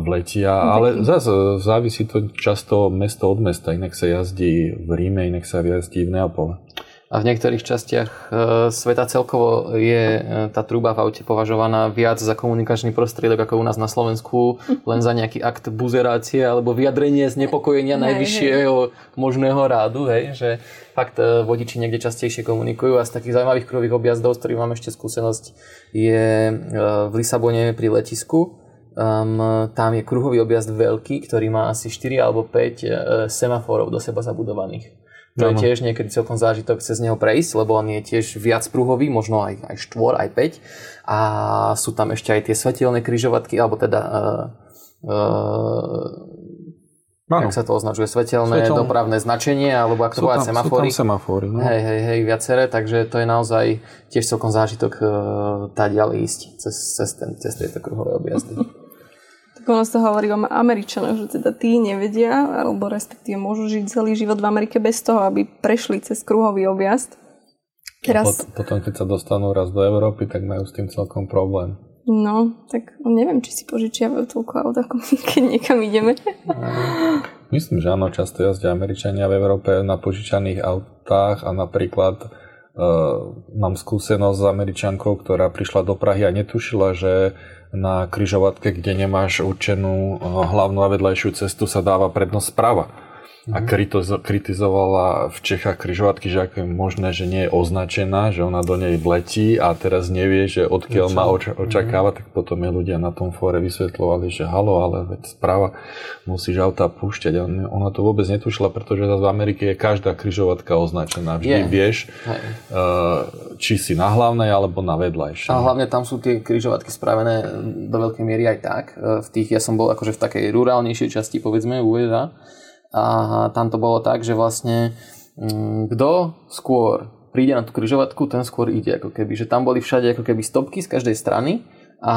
vletia, no, ale zase závisí to často mesto od mesta, inak sa jazdí v Ríme, inak sa jazdí v Neapole a v niektorých častiach e, sveta celkovo je e, tá truba v aute považovaná viac za komunikačný prostriedok ako u nás na Slovensku, len za nejaký akt buzerácie alebo vyjadrenie znepokojenia najvyššieho možného rádu, hej, že fakt e, vodiči niekde častejšie komunikujú a z takých zaujímavých kruhových objazdov, s ktorými mám ešte skúsenosť, je v Lisabone pri letisku. Um, tam je kruhový objazd veľký, ktorý má asi 4 alebo 5 semaforov do seba zabudovaných. To je tiež niekedy celkom zážitok cez neho prejsť, lebo on je tiež viac pruhový, možno aj, aj štvor, aj 5. A sú tam ešte aj tie svetelné kryžovatky, alebo teda uh, uh, jak sa to označuje, svetelné Svetelné. dopravné značenie, alebo ako to povedať, semafóry. Sú tam semafóry, no. Hej, hej, hej, viaceré, takže to je naozaj tiež celkom zážitok uh, tá ďalej ísť cez, cez, ten, cez tieto kruhové objazdy. Tak ono sa hovorí o Američanoch, že teda tí nevedia, alebo respektíve môžu žiť celý život v Amerike bez toho, aby prešli cez kruhový objazd. Teraz... Pot, potom, keď sa dostanú raz do Európy, tak majú s tým celkom problém. No, tak neviem, či si požičiavajú toľko aut, ako my, keď niekam ideme. Myslím, že áno, často jazdia Američania v Európe na požičaných autách a napríklad uh, mám skúsenosť s Američankou, ktorá prišla do Prahy a netušila, že na kryžovatke, kde nemáš určenú eh, hlavnú a vedľajšiu cestu, sa dáva prednosť sprava a mhm. kritizovala v Čechách križovatky, že ako je možné, že nie je označená, že ona do nej vletí a teraz nevie, že odkiaľ má mhm. očakávať, tak potom je ľudia na tom fóre vysvetľovali, že halo, ale veď správa musíš auta púšťať. A ona to vôbec netušila, pretože v Amerike je každá križovatka označená. Vždy je. vieš, Hej. Eh, či si na hlavnej alebo na vedľajšej. A hlavne tam sú tie križovatky spravené do veľkej miery aj tak. Eh, v tých, ja som bol akože v takej rurálnejšej časti, povedzme, USA, a tam to bolo tak, že vlastne mm, kto skôr príde na tú kryžovatku, ten skôr ide ako keby. Že tam boli všade ako keby stopky z každej strany a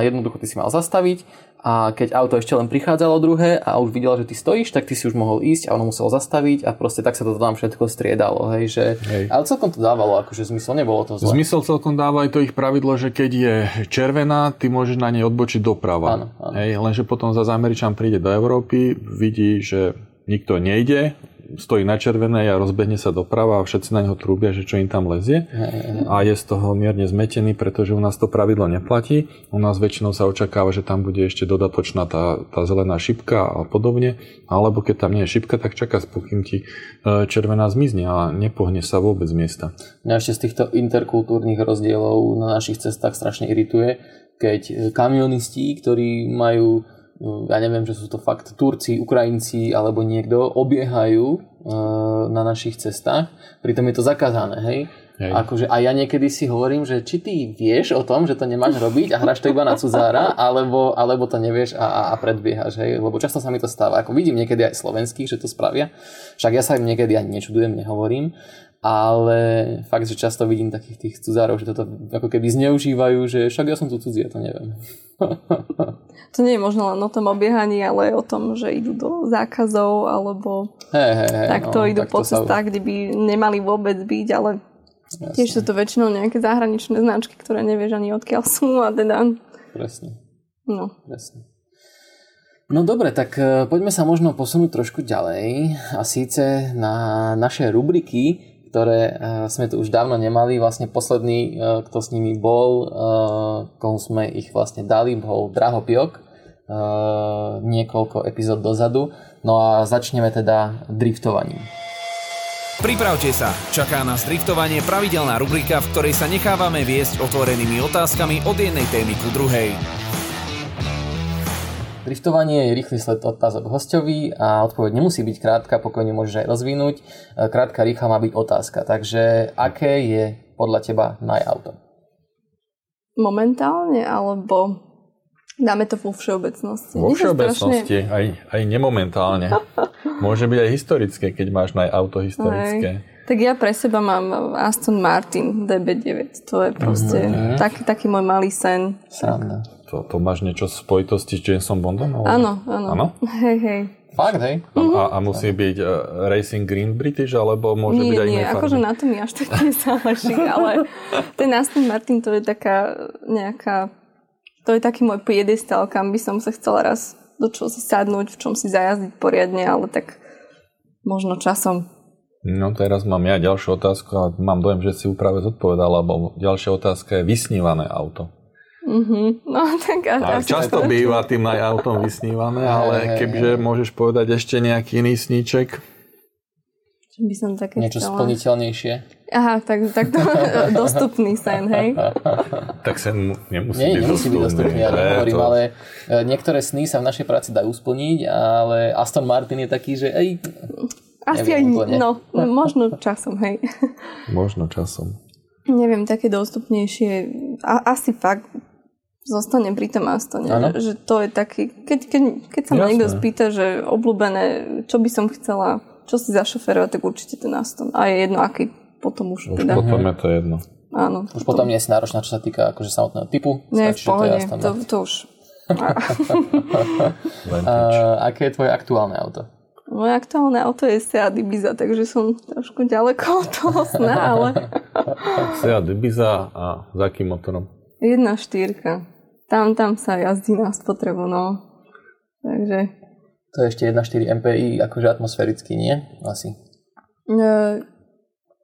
jednoducho ty si mal zastaviť a keď auto ešte len prichádzalo druhé a už videla, že ty stojíš, tak ty si už mohol ísť a ono muselo zastaviť a proste tak sa to tam všetko striedalo. Hej, že, hej. Ale celkom to dávalo, akože zmysel nebolo to zle. Zmysel celkom dáva aj to ich pravidlo, že keď je červená, ty môžeš na nej odbočiť doprava. Áno, áno. Hej, lenže potom zase Američan príde do Európy, vidí, že nikto nejde, stojí na červenej a rozbehne sa doprava a všetci na neho trúbia, že čo im tam lezie a je z toho mierne zmetený, pretože u nás to pravidlo neplatí. U nás väčšinou sa očakáva, že tam bude ešte dodatočná tá, tá zelená šipka a podobne, alebo keď tam nie je šipka, tak čaká, pokým ti e, červená zmizne a nepohne sa vôbec z miesta. Mňa ešte z týchto interkultúrnych rozdielov na našich cestách strašne irituje, keď kamionisti, ktorí majú ja neviem, že sú to fakt Turci, Ukrajinci alebo niekto, obiehajú uh, na našich cestách, pritom je to zakázané, hej? Hej. Akože, a ja niekedy si hovorím, že či ty vieš o tom, že to nemáš robiť a hráš to iba na cudzára, alebo, alebo to nevieš a, a, a predbiehaš, hej? lebo často sa mi to stáva. Ako vidím niekedy aj slovenských, že to spravia, však ja sa im niekedy ani nečudujem, nehovorím, ale fakt, že často vidím takých tých cudzárov, že toto ako keby zneužívajú, že však ja som tu cudzí, ja to neviem. to nie je možno len o tom obiehaní, ale o tom, že idú do zákazov alebo hey, hey, hey, takto no, idú tak po cestách, sa... kde by nemali vôbec byť, ale Jasne. tiež sú to väčšinou nejaké zahraničné značky, ktoré nevieš ani odkiaľ sú a teda... Presne. No. Presne. No dobre, tak e, poďme sa možno posunúť trošku ďalej a síce na naše rubriky, ktoré e, sme tu už dávno nemali. Vlastne posledný, e, kto s nimi bol, koho sme ich vlastne dali, bol Draho Piok, niekoľko epizód dozadu. No a začneme teda driftovaním. Pripravte sa, čaká nás driftovanie pravidelná rubrika, v ktorej sa nechávame viesť otvorenými otázkami od jednej témy ku druhej. Driftovanie je rýchly sled otázok hostovi a odpoveď nemusí byť krátka, pokojne môžeš aj rozvinúť. Krátka, rýchla má byť otázka. Takže aké je podľa teba najauto? Momentálne, alebo dáme to vo všeobecnosti? Vo všeobecnosti, aj, aj nemomentálne. Môže byť aj historické, keď máš najauto historické. Hej. Tak ja pre seba mám Aston Martin DB9. To je proste Mhm. taký, taký môj malý sen. Sranda. To, to máš niečo v spojitosti s Jamesom Bondom? alebo- Áno, áno. Áno? Hej, hej. Fakt, hej? A, a, a musí byť uh, Racing Green British, alebo môže byť nie, aj nie, inej akože na to mi až tak nezáleží, ale ten Aston Martin to je taká nejaká, to je taký môj piedestal, kam by som sa chcela raz do čoho si sadnúť, v čom si zajazdiť poriadne, ale tak možno časom. No teraz mám ja ďalšiu otázku a mám dojem, že si ju práve zodpovedal, lebo ďalšia otázka je vysnívané auto. Mhm. No tak asi často to- býva tým najautom vysnívané, ale kebyže môžeš povedať ešte nejaký iný sníček, Čo by som také Niečo chcela. splniteľnejšie? Aha, tak, tak to dostupný sen, hej? tak mu- nemusí Nie, byť nemusí byť dostupný, ja To to- ale e, niektoré sny sa v našej práci dajú splniť, ale Aston Martin je taký, že ej, Asi aj, úplne. no, možno časom, hej. Možno časom. Neviem, také dostupnejšie, a, asi fakt zostane pri tom Astone, Áno. že, že to je taký, keď, keď, keď sa ma niekto spýta, že obľúbené, čo by som chcela, čo si zašoferovať, tak určite ten Aston. A je jedno, aký potom už, Už teda. potom je to jedno. Áno. už potom nie je náročná, čo sa týka akože samotného typu. Nie, v to pohode, Aston to, Martin. to už. A, aké je tvoje aktuálne auto? Moje aktuálne auto je Seat Ibiza, takže som trošku ďaleko od toho sna, ale Seat Ibiza a za akým motorom? jedna štyrka. Tam, tam sa jazdí na spotrebu, no. Takže To je ešte 1.4 MPI, akože atmosféricky, nie? Asi. E,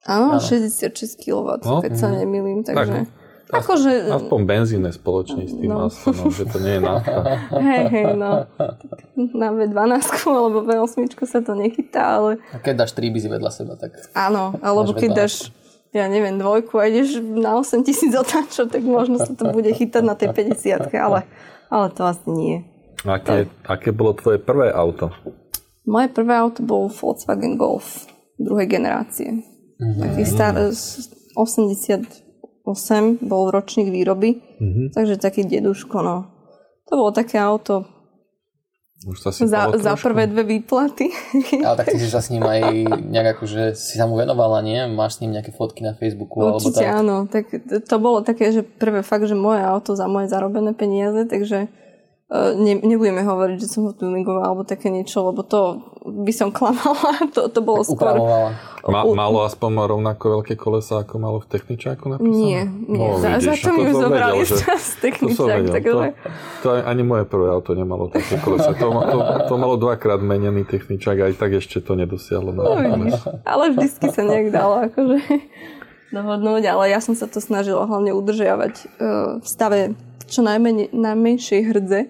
áno, Áno. 66 kW, No, keď sa nemýlim, takže... Tak, akože, Aspoň benzíne spoločne s tým No. Astonom, že to nie je nafta. hej, hej, no. Na V12 alebo V8 sa to nechytá, ale A keď dáš 3 bizy vedľa seba, tak áno, alebo keď V12. dáš, ja neviem, dvojku a ideš na 8000 otáčov, tak možno sa to bude chytať na tej 50 ale, ale to asi nie. Aké, aké bolo tvoje prvé auto? Moje prvé auto bol Volkswagen Golf druhej generácie. Taký star, z 88 bol ročník výroby, takže taký deduško, no. To bolo také auto Už sa si za, za prvé dve výplaty. ale tak ty si sa s ním aj nejak akože si sa mu venovala, nie? Máš s ním nejaké fotky na Facebooku alebo Určite tak? áno. Tak to bolo také, že prvé fakt, že moje auto za moje zarobené peniaze, takže ne, nebudeme hovoriť, že som ho tuningovala alebo také niečo, lebo to by som klamala. To, to bolo skôr... Ma, malo aspoň rovnako veľké kolesa, ako malo v techničáku napísané? Nie, nie. No, za, za vidíš, to no mi už zobrali že- To techničák. Takže... To, to aj, ani moje prvé auto nemalo také kolesa. To, to, to malo dvakrát menený techničák, aj tak ešte to nedosiahlo. Na, No, vidíš. Ale vždycky sa nejak dalo akože dohodnúť, ale ja som sa to snažila hlavne udržiavať e, v stave čo najmenej, najmenšej hrdze,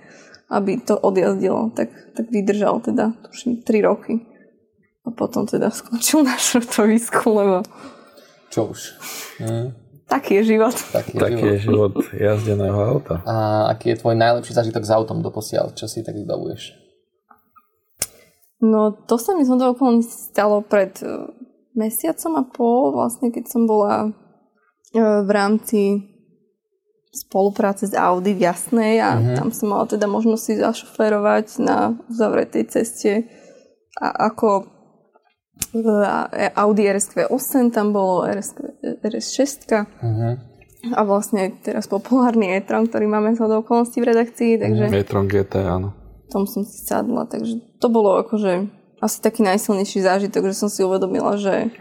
aby to odjazdilo. Tak, tak vydržal teda, tuším, 3 roky. A potom teda skončil na šrotovisku, lebo Čo už? Hm, taký je život. taký, Taký je život jazdeného auta. A aký je tvoj najlepší zážitok s autom doposiaľ? Čo si tak vybavuješ? No to sa mi zhodou okolností stalo pred e, mesiacom a pol, vlastne keď som bola e, v rámci spolupráce s Audi v Jasnej a Mhm. tam som mala teda možnosť si zašoférovať na uzavretej ceste a ako Audi RSQ 8, tam bolo RSQ, RS6 Mhm. a vlastne teraz populárny e-tron, ktorý máme z hodou okolností v redakcii, takže e-tron GT, áno. tom som si sadla, takže to bolo akože asi taký najsilnejší zážitok, že som si uvedomila, že,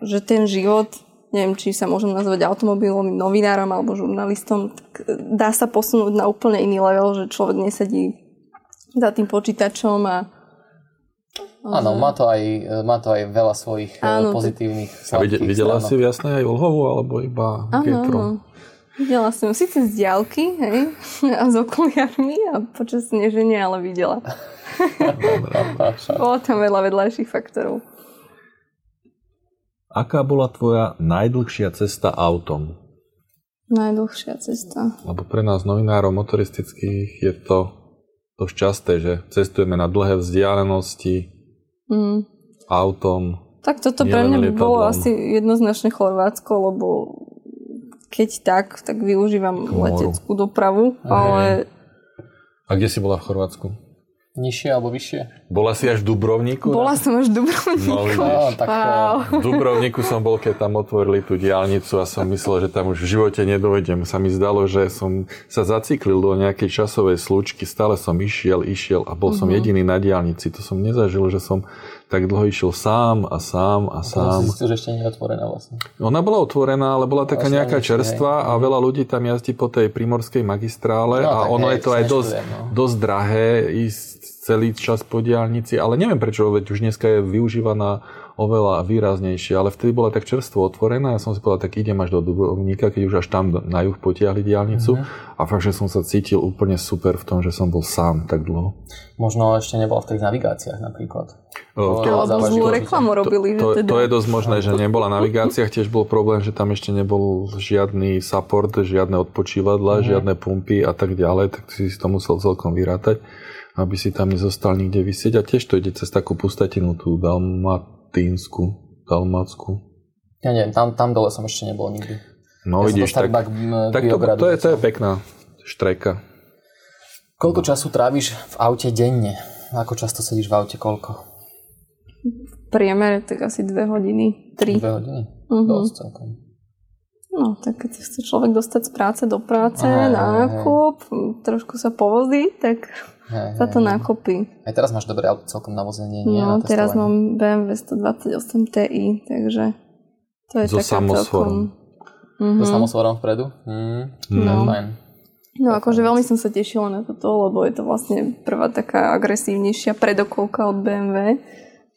že ten život, neviem, či sa môžem nazvať automobilovým novinárom alebo žurnalistom, tak dá sa posunúť na úplne iný level, že človek nesedí za tým počítačom a Áno, má to aj, má to aj veľa svojich Áno, Áno, pozitívnych A videla stránok. si v jasnej aj Olhovu, alebo iba áno. Videla som ju síce z diálky, hej, a s okuliarmi a počas sneženia, ale videla. Bolo tam veľa vedľajších faktorov. Aká bola tvoja najdlhšia cesta autom? Najdlhšia cesta. Lebo pre nás novinárov motoristických je to dosť časté, že cestujeme na dlhé vzdialenosti Mm. autom. Tak toto pre mňa by bolo lietadlom. asi jednoznačne Chorvátsko, lebo keď tak, tak využívam moru. leteckú dopravu, ale A kde si bola v Chorvátsku? Nižšie alebo vyššie? Bola si až v Dubrovniku? bola som až v Dubrovníku. No, vidíš. No, tak Wow. V Dubrovniku som bol, keď tam otvorili tú diálnicu a som myslel, že tam už v živote nedojdem. Sa mi zdalo, že som sa zaciklil do nejakej časovej slučky, stále som išiel, išiel a bol som jediný na diálnici. To som nezažil, že som tak dlho išiel sám a sám a sám. zistil, že ešte nie je otvorená vlastne. Ona bola otvorená, ale bola taká Vlastne nejaká čerstvá a veľa ľudí tam jazdí po tej primorskej magistrále No, a ono hej, je to aj dosť, no. dosť drahé ísť celý čas po diálnici, ale neviem prečo, veď už dneska je využívaná oveľa výraznejšie, ale vtedy bola tak čerstvo otvorená, ja som si povedal, tak idem až do Dubrovníka, keď už až tam na juh potiahli diálnicu Mhm. a fakt, že som sa cítil úplne super v tom, že som bol sám tak dlho. Možno ešte nebola v tých navigáciách napríklad. To- Alebo zlú reklamu robili, to, teda... to je dosť možné, že nebola na navigáciách, tiež bol problém, že tam ešte nebol žiadny support, žiadne odpočívadla, žiadne pumpy a tak ďalej, tak si to musel celkom vyrátať, aby si tam nezostal nikde vysieť a tiež to ide cez takú pustatinu, tú dalmatínsku, dalmátsku. Ja neviem, tam, tam dole som ešte nebol nikdy. No ja vidíš, tak, tak, k, tak to, to, je, to je pekná štreka. Koľko času tráviš v aute denne? Ako často sedíš v aute? Koľko? V priemere tak asi dve hodiny, tri. Dve hodiny? Mhm. Dosť celkom. No, tak keď chce človek dostať z práce do práce, hej, nákup, trošku sa povozí, tak Hej, sa to hej. nákopí. Aj teraz máš dobré auto celkom na vozenie, nie? No, na teraz mám BMW 128 Ti, takže to je So taká samosvorom. celkom... Mhm. So samosvorom vpredu? Mm, No. fajn. No akože veľmi som sa tešila na toto, lebo je to vlastne prvá taká agresívnejšia predokolka od BMW,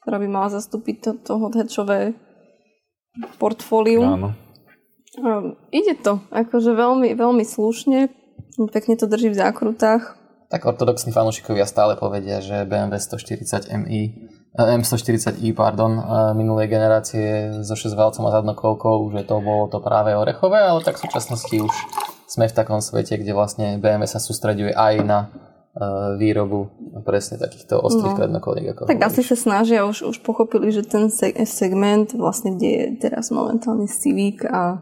ktorá by mala zastúpiť to, to hothatchové portfólium. Áno. Um, ide to, akože veľmi, veľmi slušne, pekne to drží v zákrutách. Tak ortodoxní fanúšikovia stále povedia, že BMW 140 MI, eh, M140i, pardon, eh, minulej generácie so 6 valcom a zadnokolkou, že to bolo to práve orechové, ale tak v súčasnosti už sme v takom svete, kde vlastne BMW sa sústreďuje aj na eh, výrobu presne takýchto ostrých No. prednokoliek. Ako Tak hovoríš. asi sa snažia, už, už pochopili, že ten se- segment, vlastne kde je teraz momentálne Civic a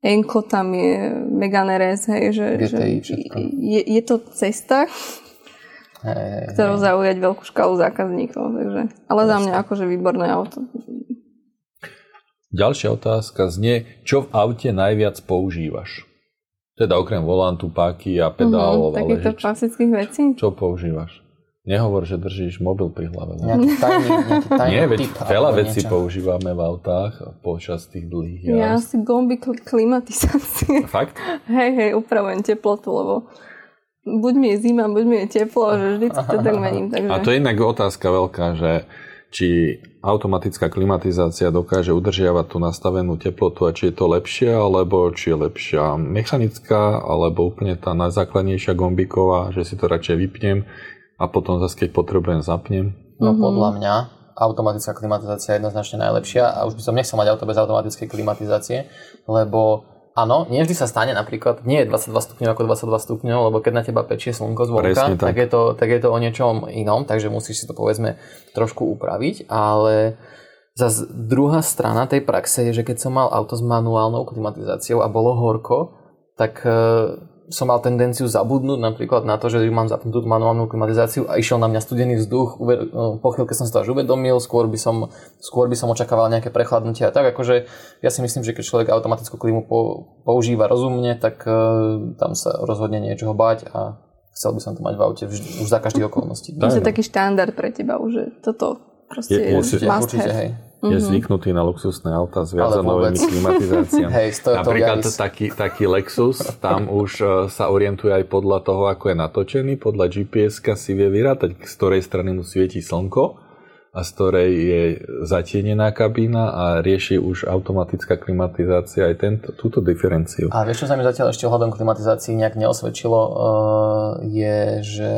Enko, tam je Megane RS, hej, že, že GTI, je, je to cesta, hej, ktorou zaujať veľkú škálu zákazníkov. Takže. Ale za mňa akože výborné auto. Ďalšia otázka znie, čo v aute najviac používaš? Teda okrem volantu, páky a pedálov, Mhm, ale takýchto že čo, klasických vecí. čo používaš? Nehovor, že držíš mobil pri hlave. ne? Nejaký tajný, nejaký tajný Nie, veď veľa vecí niečo. používame v autách počas tých dlhých Ja jazd. si gomby kl- klimatizácie. Fakt? hej, hej, upravujem teplotu, lebo buď mi je zima, buď mi je teplo, že vždy to tak mením. Takže... A to je inak otázka veľká, že či automatická klimatizácia dokáže udržiavať tú nastavenú teplotu a či je to lepšie, alebo či je lepšia mechanická, alebo úplne tá najzákladnejšia gombiková, že si to radšej vypnem a potom zase keď potrebujem zapnem. No podľa mňa automatická klimatizácia je jednoznačne najlepšia a už by som nechcel mať auto bez automatickej klimatizácie, lebo áno, nie vždy sa stane napríklad, nie je 22 stupňov ako 22 stupňov, lebo keď na teba pečie slnko zvonka, Presne tak. tak. je to, tak je to o niečom inom, takže musíš si to povedzme trošku upraviť, ale zase druhá strana tej praxe je, že keď som mal auto s manuálnou klimatizáciou a bolo horko, tak e, som mal tendenciu zabudnúť napríklad na to, že mám zapnutú tú manuálnu klimatizáciu a išiel na mňa studený vzduch. Uve- e, Po chvíľke som si to až uvedomil, skôr by som, skôr by som očakával nejaké prechladnutie a tak. Akože ja si myslím, že keď človek automatickú klimu po, používa rozumne, tak e, tam sa rozhodne niečoho bať a chcel by som to mať v aute vždy, už za každých okolností. To je taký štandard pre teba už, že toto proste Je- je, musí- must určite, have. hej. Je zvyknutý na luxusné auta s viazanovými klimatizáciami. Hej, Napríklad Yaris. taký, taký Lexus, tam už e, sa orientuje aj podľa toho, ako je natočený, podľa GPS-ka si vie vyrátať, z ktorej strany mu svieti slnko a z ktorej je zatienená kabína a rieši už automatická klimatizácia aj tento, túto diferenciu. A vieš, čo sa mi zatiaľ ešte ohľadom klimatizácií nejak neosvedčilo, uh, je, že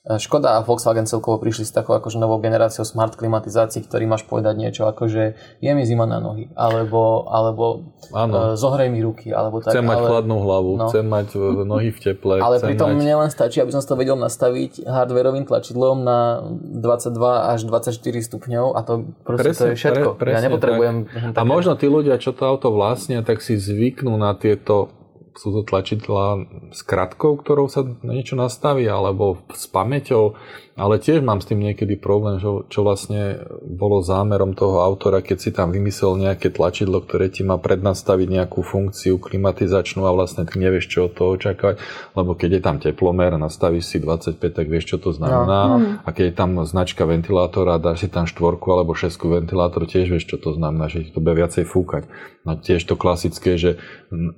Škoda a Volkswagen celkovo prišli s takou akože novou generáciou smart klimatizácií, ktorý máš povedať niečo ako, že je mi zima na nohy, alebo, alebo Áno. uh, zohrej mi ruky, alebo tak. Chcem mať ale, chladnú hlavu, no. chcem mať e, nohy v teple. ale pritom mať... mne len stačí, aby som to vedel nastaviť hardwareovým tlačidlom na 22 až 24 stupňov a to proste to je všetko. pre- ja presne nepotrebujem tak. A možno tí ľudia, čo to auto vlastnia, tak si zvyknú na tieto sú to tlačidlá s kratkou, ktorou sa niečo nastaví, alebo s pamäťou, ale tiež mám s tým niekedy problém, že, čo vlastne bolo zámerom toho autora, keď si tam vymyslel nejaké tlačidlo, ktoré ti má prednastaviť nejakú funkciu klimatizačnú a vlastne ty nevieš, čo od toho očakávať, lebo keď je tam teplomer nastavíš si 25, tak vieš, čo to znamená. No. A keď je tam značka ventilátora dáš si tam štvorku alebo šesku ventilátor, tiež vieš, čo to znamená, že ti to bude viacej fúkať. No tiež to klasické, že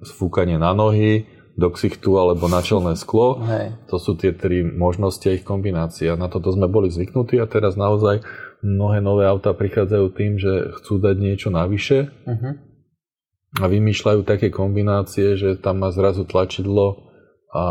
fúkanie na nohy, do ksichtu alebo na čelné sklo. Hej. To sú tie tri možnosti a ich kombinácia. Na toto sme boli zvyknutí a teraz naozaj mnohé nové autá prichádzajú tým, že chcú dať niečo navyše Uh-huh. a vymýšľajú také kombinácie, že tam má zrazu tlačidlo a,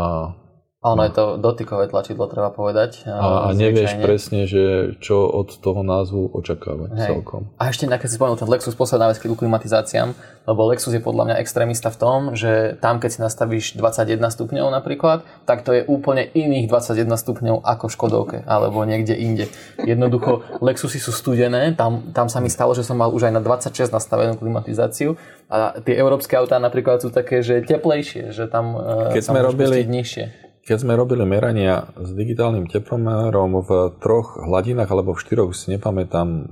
A ono je to dotykové tlačidlo, treba povedať. a, a nevieš zvyčajne. presne, že čo od toho názvu očakávať Hej. celkom. A ešte nejaké si spomenul, ten Lexus posledná vec k klimatizáciám, lebo Lexus je podľa mňa extrémista v tom, že tam keď si nastavíš 21 stupňov napríklad, tak to je úplne iných 21 stupňov ako v Škodovke alebo niekde inde. Jednoducho Lexusy sú studené, tam, tam sa mi stalo, že som mal už aj na 26 nastavenú klimatizáciu a tie európske autá napríklad sú také, že teplejšie, že tam, eh, Keď tam sme robili- nižšie. Keď sme robili merania s digitálnym teplomerom v troch hladinách alebo v štyroch, si nepamätám,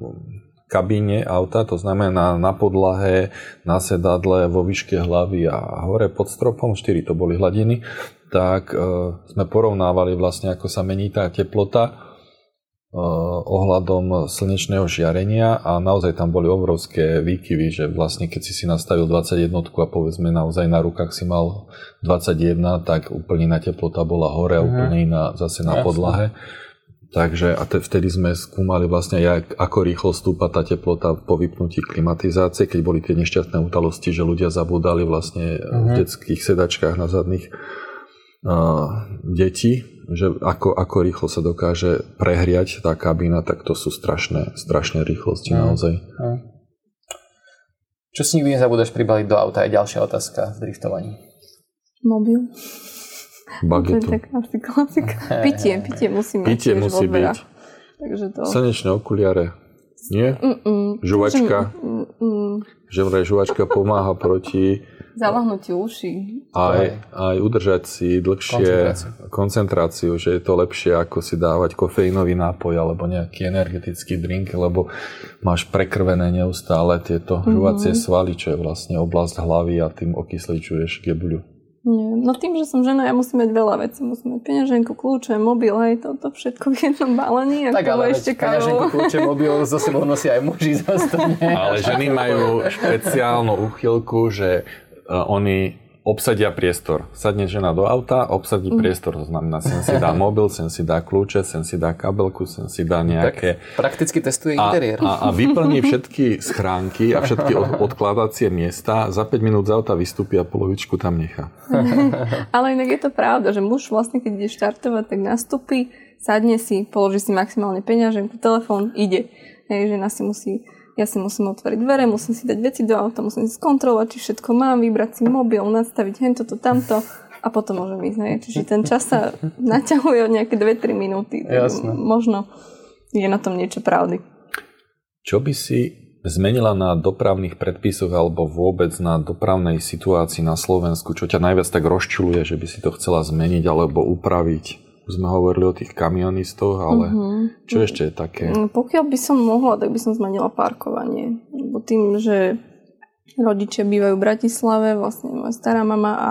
kabíne auta, to znamená na podlahe, na sedadle, vo výške hlavy a hore pod stropom, štyri to boli hladiny, tak e, sme porovnávali vlastne, ako sa mení tá teplota ohľadom slnečného žiarenia a naozaj tam boli obrovské výkyvy, že vlastne keď si si nastavil 21 a povedzme naozaj na rukách si mal 21, tak úplne iná teplota bola hore a úplne iná zase na podlahe. Takže a te, vtedy sme skúmali vlastne, jak, ako rýchlo stúpa tá teplota po vypnutí klimatizácie, keď boli tie nešťastné udalosti, že ľudia zabudali vlastne v detských sedačkách na zadných uh, detí, že ako, ako rýchlo sa dokáže prehriať tá kabína, tak to sú strašné, strašné rýchlosti naozaj. Čo si nikdy nezabúdaš pribaliť do auta je ďalšia otázka v driftovaní. Mobil. To je Bagetu. taká asi klasika. Pitie, pitie musí mať. Pitie musí byť. Takže to... Slnečné okuliare. Nie? Mm-mm. Žuvačka. Mm-mm. Že vraj žuvačka pomáha proti Zalahnutie uši. aj, aj udržať si dlhšie Koncentráciu. koncentráciu. že je to lepšie ako si dávať kofeínový nápoj alebo nejaký energetický drink, lebo máš prekrvené neustále tieto žuvacie svaly, čo je vlastne oblasť hlavy a tým okysličuješ gebuľu. Nie. No tým, že som žena, ja musím mať veľa vecí. Musím mať peňaženku, kľúče, mobil, aj toto všetko v jednom balení. A Tak ale ešte peňaženku, kľúče, mobil zo sebou nosia aj muži zase. Ale ženy majú špeciálnu úchylku, že oni obsadia priestor. Sadne žena do auta, obsadí priestor. To znamená, sem si dá mobil, sem si dá kľúče, sem si dá kabelku, sem si dá nejaké... Prakticky testuje A, interiér. a, a vyplní všetky schránky a všetky od, odkladacie miesta. Za 5 minút z auta vystúpi a polovičku tam nechá. Ale inak je to pravda, že muž vlastne, keď ide štartovať, tak nastúpi, sadne si, položí si maximálne peňaženku, telefón, ide. Hej, žena si musí, ja si musím otvoriť dvere, musím si dať veci do auta, musím si skontrolovať, či všetko mám, vybrať si mobil, nastaviť hento, to, tamto a potom môžem ísť. Hej. Čiže ten čas sa naťahuje od nejaké 2-3 minúty. Tak Jasné. Možno je na tom niečo pravdy. Čo by si zmenila na dopravných predpisoch alebo vôbec na dopravnej situácii na Slovensku? Čo ťa najviac tak rozčuluje, že by si to chcela zmeniť alebo upraviť? Sme hovorili o tých kamionistoch, ale čo ešte je také? Mm, Pokiaľ by som mohla, tak by som zmenila parkovanie. Lebo tým, že rodičia bývajú v Bratislave, vlastne moja stará mama a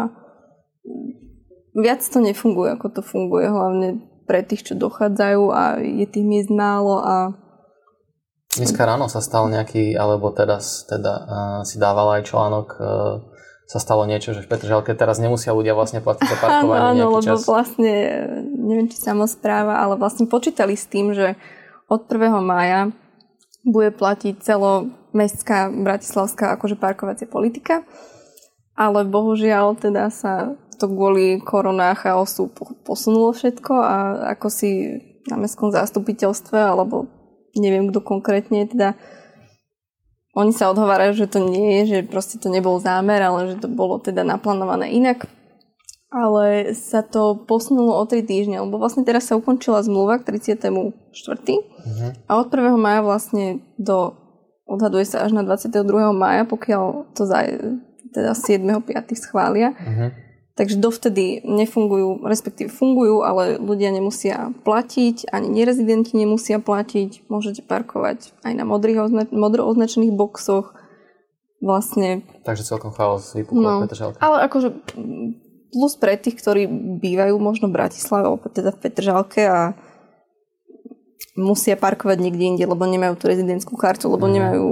viac to nefunguje, ako to funguje, hlavne pre tých, čo dochádzajú a je tých miest málo a Dneska ráno sa stal nejaký, alebo teda, teda uh, si dávala aj článok, uh, sa stalo niečo, že v Petržalke teraz nemusia ľudia vlastne platiť za áno, parkovanie áno, nejaký lebo čas. vlastne, neviem či samozpráva, ale vlastne počítali s tým, že od 1. mája bude platiť celomestská bratislavská akože parkovacia politika, ale bohužiaľ teda sa to kvôli koronách chaosu posunulo všetko a ako si na mestskom zastupiteľstve, alebo neviem kto konkrétne, teda oni sa odhovárajú, že to nie je, že proste to nebol zámer, ale že to bolo teda naplánované inak. Ale sa to posunulo o 3 týždne, lebo vlastne teraz sa ukončila zmluva k 34. Uh-huh. A od 1. maja vlastne do, odhaduje sa až na 22. maja, pokiaľ to za, teda 7.5. schvália. Uh-huh Takže dovtedy nefungujú, respektíve fungujú, ale ľudia nemusia platiť, ani nerezidenti nemusia platiť. Môžete parkovať aj na modrých ozna- modro označených boxoch. Vlastne... Takže celkom chaos vypukol no, Petržalke. Ale akože plus pre tých, ktorí bývajú možno v Bratislave, alebo teda v Petržalke a musia parkovať niekde inde, lebo nemajú tú rezidentskú kartu, lebo mm. nemajú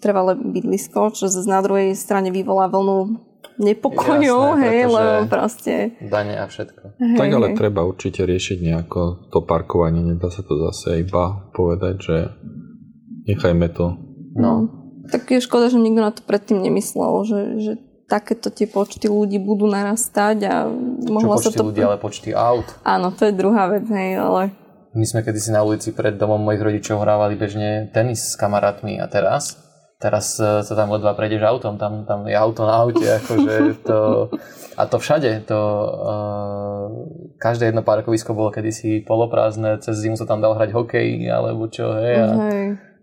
trvalé bydlisko, čo zase na druhej strane vyvolá vlnu nepokojov, Jasné, hej, lebo proste... Dane a všetko. Hej, tak ale hej. treba určite riešiť nejako to parkovanie, nedá sa to zase iba povedať, že nechajme to. No, tak je škoda, že nikto na to predtým nemyslel, že, že takéto tie počty ľudí budú narastať a mohlo sa to... ľudí, ale počty aut. Áno, to je druhá vec, hej, ale... My sme kedysi na ulici pred domom mojich rodičov hrávali bežne tenis s kamarátmi a teraz teraz e, sa tam ledva prejdeš autom, tam, tam je auto na aute, akože to, a to všade, to uh, každé jedno parkovisko bolo kedysi poloprázdne, cez zimu sa tam dal hrať hokej, alebo čo, hej. A,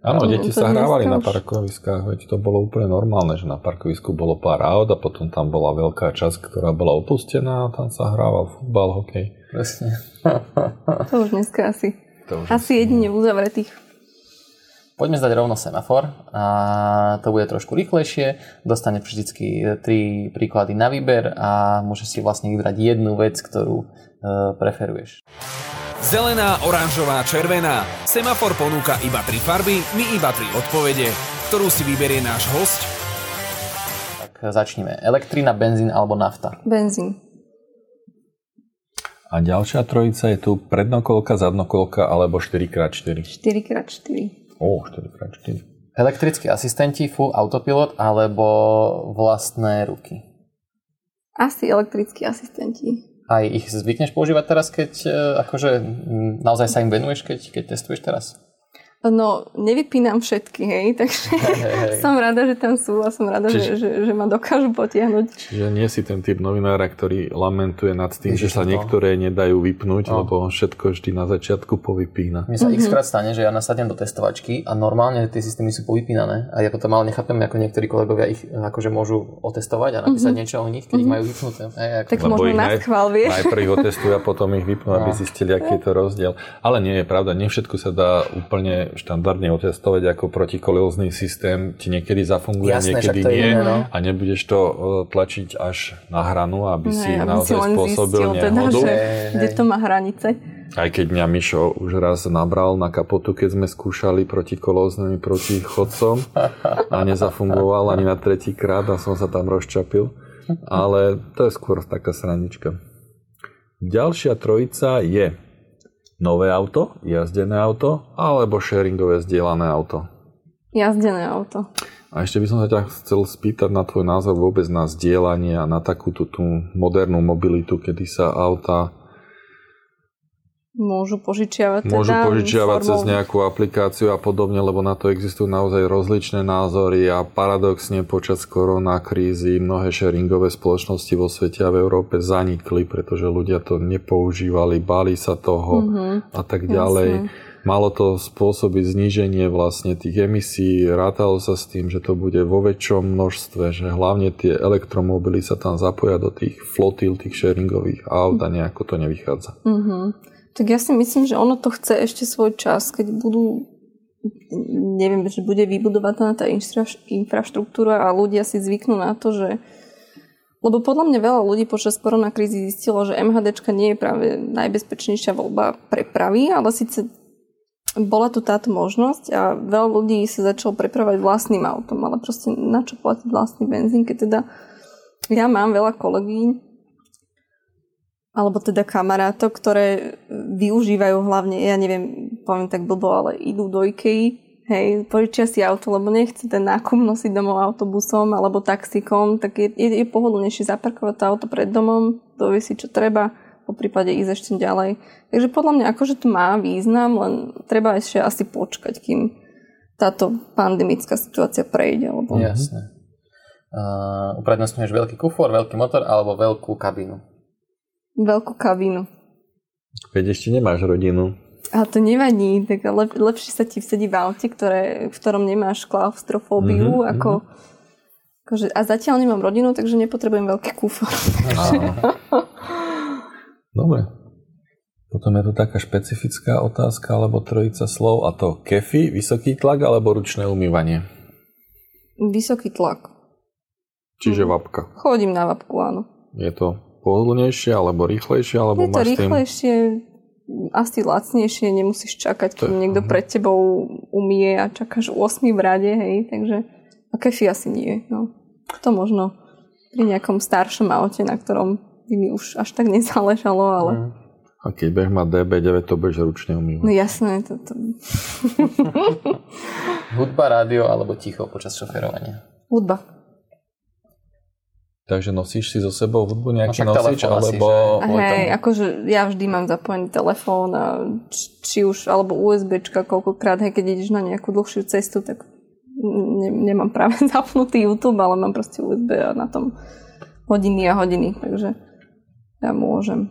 Áno, deti sa hrávali na parkoviskách, veď to bolo úplne normálne, že na parkovisku bolo pár aut a potom tam bola veľká časť, ktorá bola opustená a tam sa hrával futbal, hokej. Presne. to už dneska asi. To už asi jedine v uzavretých Poďme zdať rovno semafor a to bude trošku rýchlejšie. Dostane vždycky tri príklady na výber a môžeš si vlastne vybrať jednu vec, ktorú e, preferuješ. Zelená, oranžová, červená. Semafor ponúka iba tri farby, my iba tri odpovede. Ktorú si vyberie náš host? Tak začneme. Elektrina, benzín alebo nafta? Benzín. A ďalšia trojica je tu prednokolka, zadnokolka alebo 4x4? 4x4. O, 4x4. Elektrickí asistenti, full autopilot alebo vlastné ruky? Asi elektrickí asistenti. Aj ich zvykneš používať teraz, keď e, akože naozaj sa im venuješ, keď, keď testuješ teraz? No, nevypínam všetky, hej, takže hey, hey. som rada, že tam sú a som rada, Čiže... že, že, že ma dokážu potiahnuť. Čiže nie si ten typ novinára, ktorý lamentuje nad tým, Ježiš, že sa to. niektoré nedajú vypnúť, no. lebo všetko vždy na začiatku povypína. Mne sa mm-hmm. x stane, že ja nasadnem do testovačky a normálne tie systémy sú povypínané a ja potom ale nechápem, ako niektorí kolegovia ich akože môžu otestovať a napísať mm-hmm. niečo o nich, keď mm-hmm. ich majú vypnuté. Aj, ako... Tak možno na schvál, vieš. Najprv ich otestujú a potom ich vypnú, aby no. zistili, aký je to rozdiel. Ale nie je pravda, nie všetko sa dá úplne štandardne otestovať ako protikolózny systém, ti niekedy zafunguje, Jasné, niekedy nie iné, no. a nebudeš to e, tlačiť až na hranu, aby ne, si aby naozaj si spôsobil zistil, nehodu. Teda, že, kde to má hranice. Aj keď mňa Mišo už raz nabral na kapotu, keď sme skúšali proti kolóznymi proti chodcom a nezafungoval ani na tretí krát a som sa tam rozčapil. Ale to je skôr taká srandička. Ďalšia trojica je nové auto, jazdené auto alebo sharingové zdieľané auto? Jazdené auto. A ešte by som sa ťa chcel spýtať na tvoj názor vôbec na zdieľanie a na takúto tú modernú mobilitu, kedy sa auta Môžu požičiavať teda Môžu požičiavať formou... cez nejakú aplikáciu a podobne, lebo na to existujú naozaj rozličné názory a paradoxne počas korona krízy mnohé sharingové spoločnosti vo svete a v Európe zanikli, pretože ľudia to nepoužívali, báli sa toho mm-hmm. a tak ďalej. Jasne. Malo to spôsobiť zníženie vlastne tých emisí, rátalo sa s tým, že to bude vo väčšom množstve, že hlavne tie elektromobily sa tam zapoja do tých flotil, tých sharingových aut a nejako to nevychádza. Mm-hmm. Tak ja si myslím, že ono to chce ešte svoj čas, keď budú neviem, že bude vybudovaná tá infraštruktúra a ľudia si zvyknú na to, že lebo podľa mňa veľa ľudí počas koronakrízy zistilo, že MHDčka nie je práve najbezpečnejšia voľba prepravy, ale síce bola tu táto možnosť a veľa ľudí sa začalo prepravať vlastným autom, ale proste na čo platiť vlastný benzín, keď teda ja mám veľa kolegín, alebo teda kamarátov, ktoré využívajú hlavne, ja neviem, poviem tak blbo, ale idú do IKEA hej, požičia si auto, lebo nechce ten nákup nosiť domov autobusom alebo taxikom, tak je, je, je pohodlnejšie zaparkovať to auto pred domom, dovie si čo treba, po prípade ísť ešte ďalej. Takže podľa mňa akože to má význam, len treba ešte asi počkať, kým táto pandemická situácia prejde. Lebo... Jasné. Uh, uprednostňuješ veľký kufor, veľký motor alebo veľkú kabínu? Veľkú kabínu. Veď ešte nemáš rodinu. A to nevadí, tak lep, lepšie sa ti vsedí v aute, ktoré, v ktorom nemáš klaustrofóbiu, mm-hmm, ako, akože, a zatiaľ nemám rodinu, takže nepotrebujem veľký kufor. Dobre. Potom je tu taká špecifická otázka, alebo trojica slov, a to kefy, vysoký tlak alebo ručné umývanie? Vysoký tlak. Čiže vapka. Chodím na vapku, áno. Je to pohodlnejšie, alebo rýchlejšie, alebo Je to máš s tým... rýchlejšie, asi lacnejšie, nemusíš čakať, kým niekto pred tebou umie a čakáš 8 v rade, hej, takže a kefy asi nie, no. To možno pri nejakom staršom aute, na ktorom by mi už až tak nezáležalo, ale... Mm. A keď beh má DB9, to budeš ručne umývať. No jasné, to, to... Hudba, rádio alebo ticho počas šoferovania? Hudba. Takže nosíš si so sebou hudbu nejaký No nosič, telefón asi, alebo... A hej, akože ja vždy mám zapojený telefón a či, či už, alebo USBčka koľkokrát, hej, keď ideš na nejakú dlhšiu cestu, tak ne, nemám práve zapnutý YouTube, ale mám proste USB a na tom hodiny a hodiny, takže ja môžem.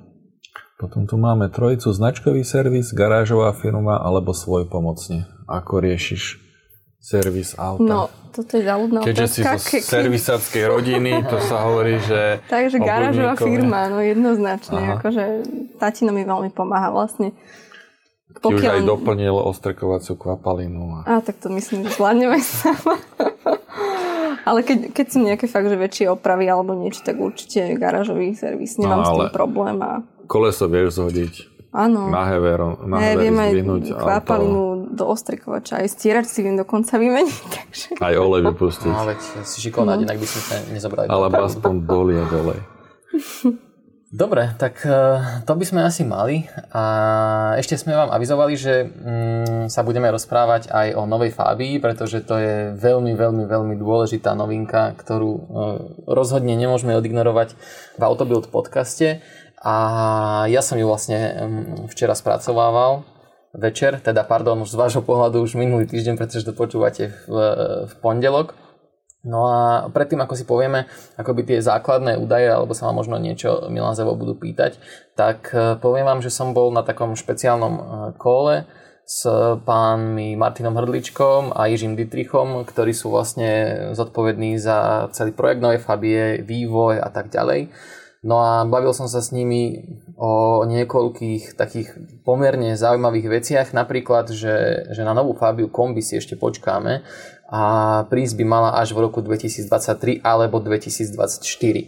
Potom tu máme trojicu, značkový servis, garážová firma alebo svoj pomocne. Ako riešiš servis auta? No, toto je záľudná Keďže si otázka. zo Ke- servisáckej rodiny, to sa hovorí, že... Takže garážová firma, no jednoznačne. Aha. Akože tatino mi veľmi pomáha vlastne. Ti už aj doplnil ostrkovaciu kvapalinu. Á, A... tak to myslím, že zvládneme sama. Ale keď, keď sú nejaké fakt, že väčšie opravy alebo niečo, tak určite garážový servis. Nemám No, s tým problém. A... Koleso vieš zhodiť. Áno. Na hevero, na Ja hevery viem aj kvapalinu do ostrikovača, aj stierač si viem dokonca vymeniť. Takže... Aj olej vypustiť. No veď si šikovná, inak by sme sa nezobrali. do Alebo aspoň doliať olej. Dobre, tak eh, to by sme asi mali. A ešte sme vám avizovali, že mm, sa budeme rozprávať aj o novej Fábii, pretože to je veľmi, veľmi, veľmi dôležitá novinka, ktorú eh, rozhodne nemôžeme odignorovať v Autobuild podcaste. A ja som ju vlastne včera spracovával večer, teda pardon, už z vášho pohľadu už minulý týždeň, pretože to počúvate v, v pondelok. No a predtým, ako si povieme akoby tie základné údaje, alebo sa vám možno niečo Milan Zevo budú pýtať, tak e, poviem vám, že som bol na takom špeciálnom e, kole s pánmi Martinom Hrdličkom a Jižím Dietrichom, ktorí sú vlastne zodpovední za celý projekt Novej Fabie, vývoj a tak ďalej. No a bavil som sa s nimi o niekoľkých takých pomerne zaujímavých veciach, napríklad, že, že na novú Fabiu kombi si ešte počkáme a prísť by mala až v roku 2023 alebo 2024 eh,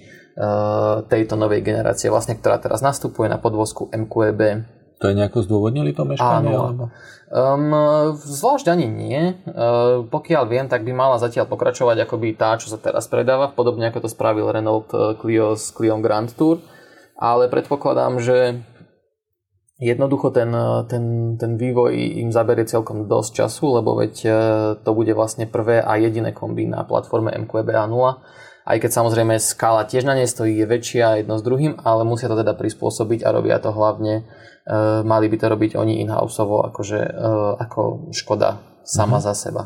tejto novej generácie, vlastne, ktorá teraz nastupuje na podvozku MQEB. To je nejako zdôvodnili to meškanie? Áno. Alebo? Um, zvlášť ani nie. Uh, pokiaľ viem, tak by mala zatiaľ pokračovať akoby tá, čo sa teraz predáva, podobne ako to spravil Renault eh, Clio s Clio Grand Tour. Ale predpokladám, že jednoducho ten, ten, ten vývoj im zaberie celkom dosť času, lebo veď eh, to bude vlastne prvé a jediné kombi na platforme MQB A0. Aj keď samozrejme skala tiež na nej stojí, je väčšia jedno s druhým, ale musia to teda prispôsobiť a robia to hlavne mali by to robiť oni in-houseovo, akože, uh, ako Škoda sama mm-hmm. za seba.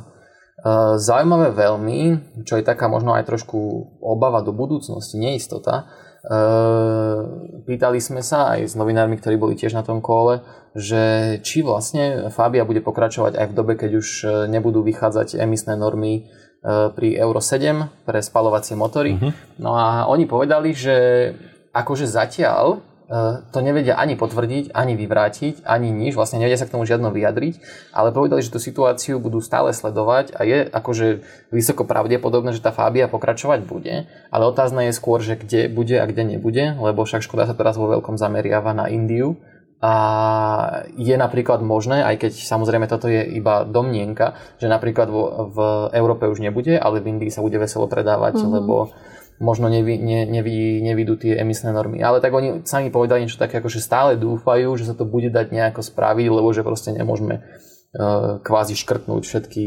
Uh, zaujímavé veľmi, čo je taká možno aj trošku obava do budúcnosti, neistota. Pýtali sme sa aj s novinármi, ktorí boli tiež na tom kole, že či vlastne Fabia bude pokračovať aj v dobe, keď už nebudú vychádzať emisné normy pri Euro 7 pre spalovacie motory. Mm-hmm. No a oni povedali, že akože zatiaľ to nevedia ani potvrdiť, ani vyvrátiť, ani nič, vlastne nevedia sa k tomu žiadno vyjadriť, ale povedali, že tú situáciu budú stále sledovať a je akože vysoko pravdepodobné, že tá Fábia pokračovať bude, ale otázne je skôr, že kde bude a kde nebude, lebo však Škoda sa teraz vo veľkom zameriava na Indiu a je napríklad možné, aj keď samozrejme toto je iba domnienka, že napríklad vo, v Európe už nebude, ale v Indii sa bude veselo predávať, mm-hmm. lebo možno nevy, ne, nevy, nevidú tie emisné normy. Ale tak oni sami povedali niečo také, ako že stále dúfajú, že sa to bude dať nejako spraviť, lebo že proste nemôžeme kvázi škrtnúť všetky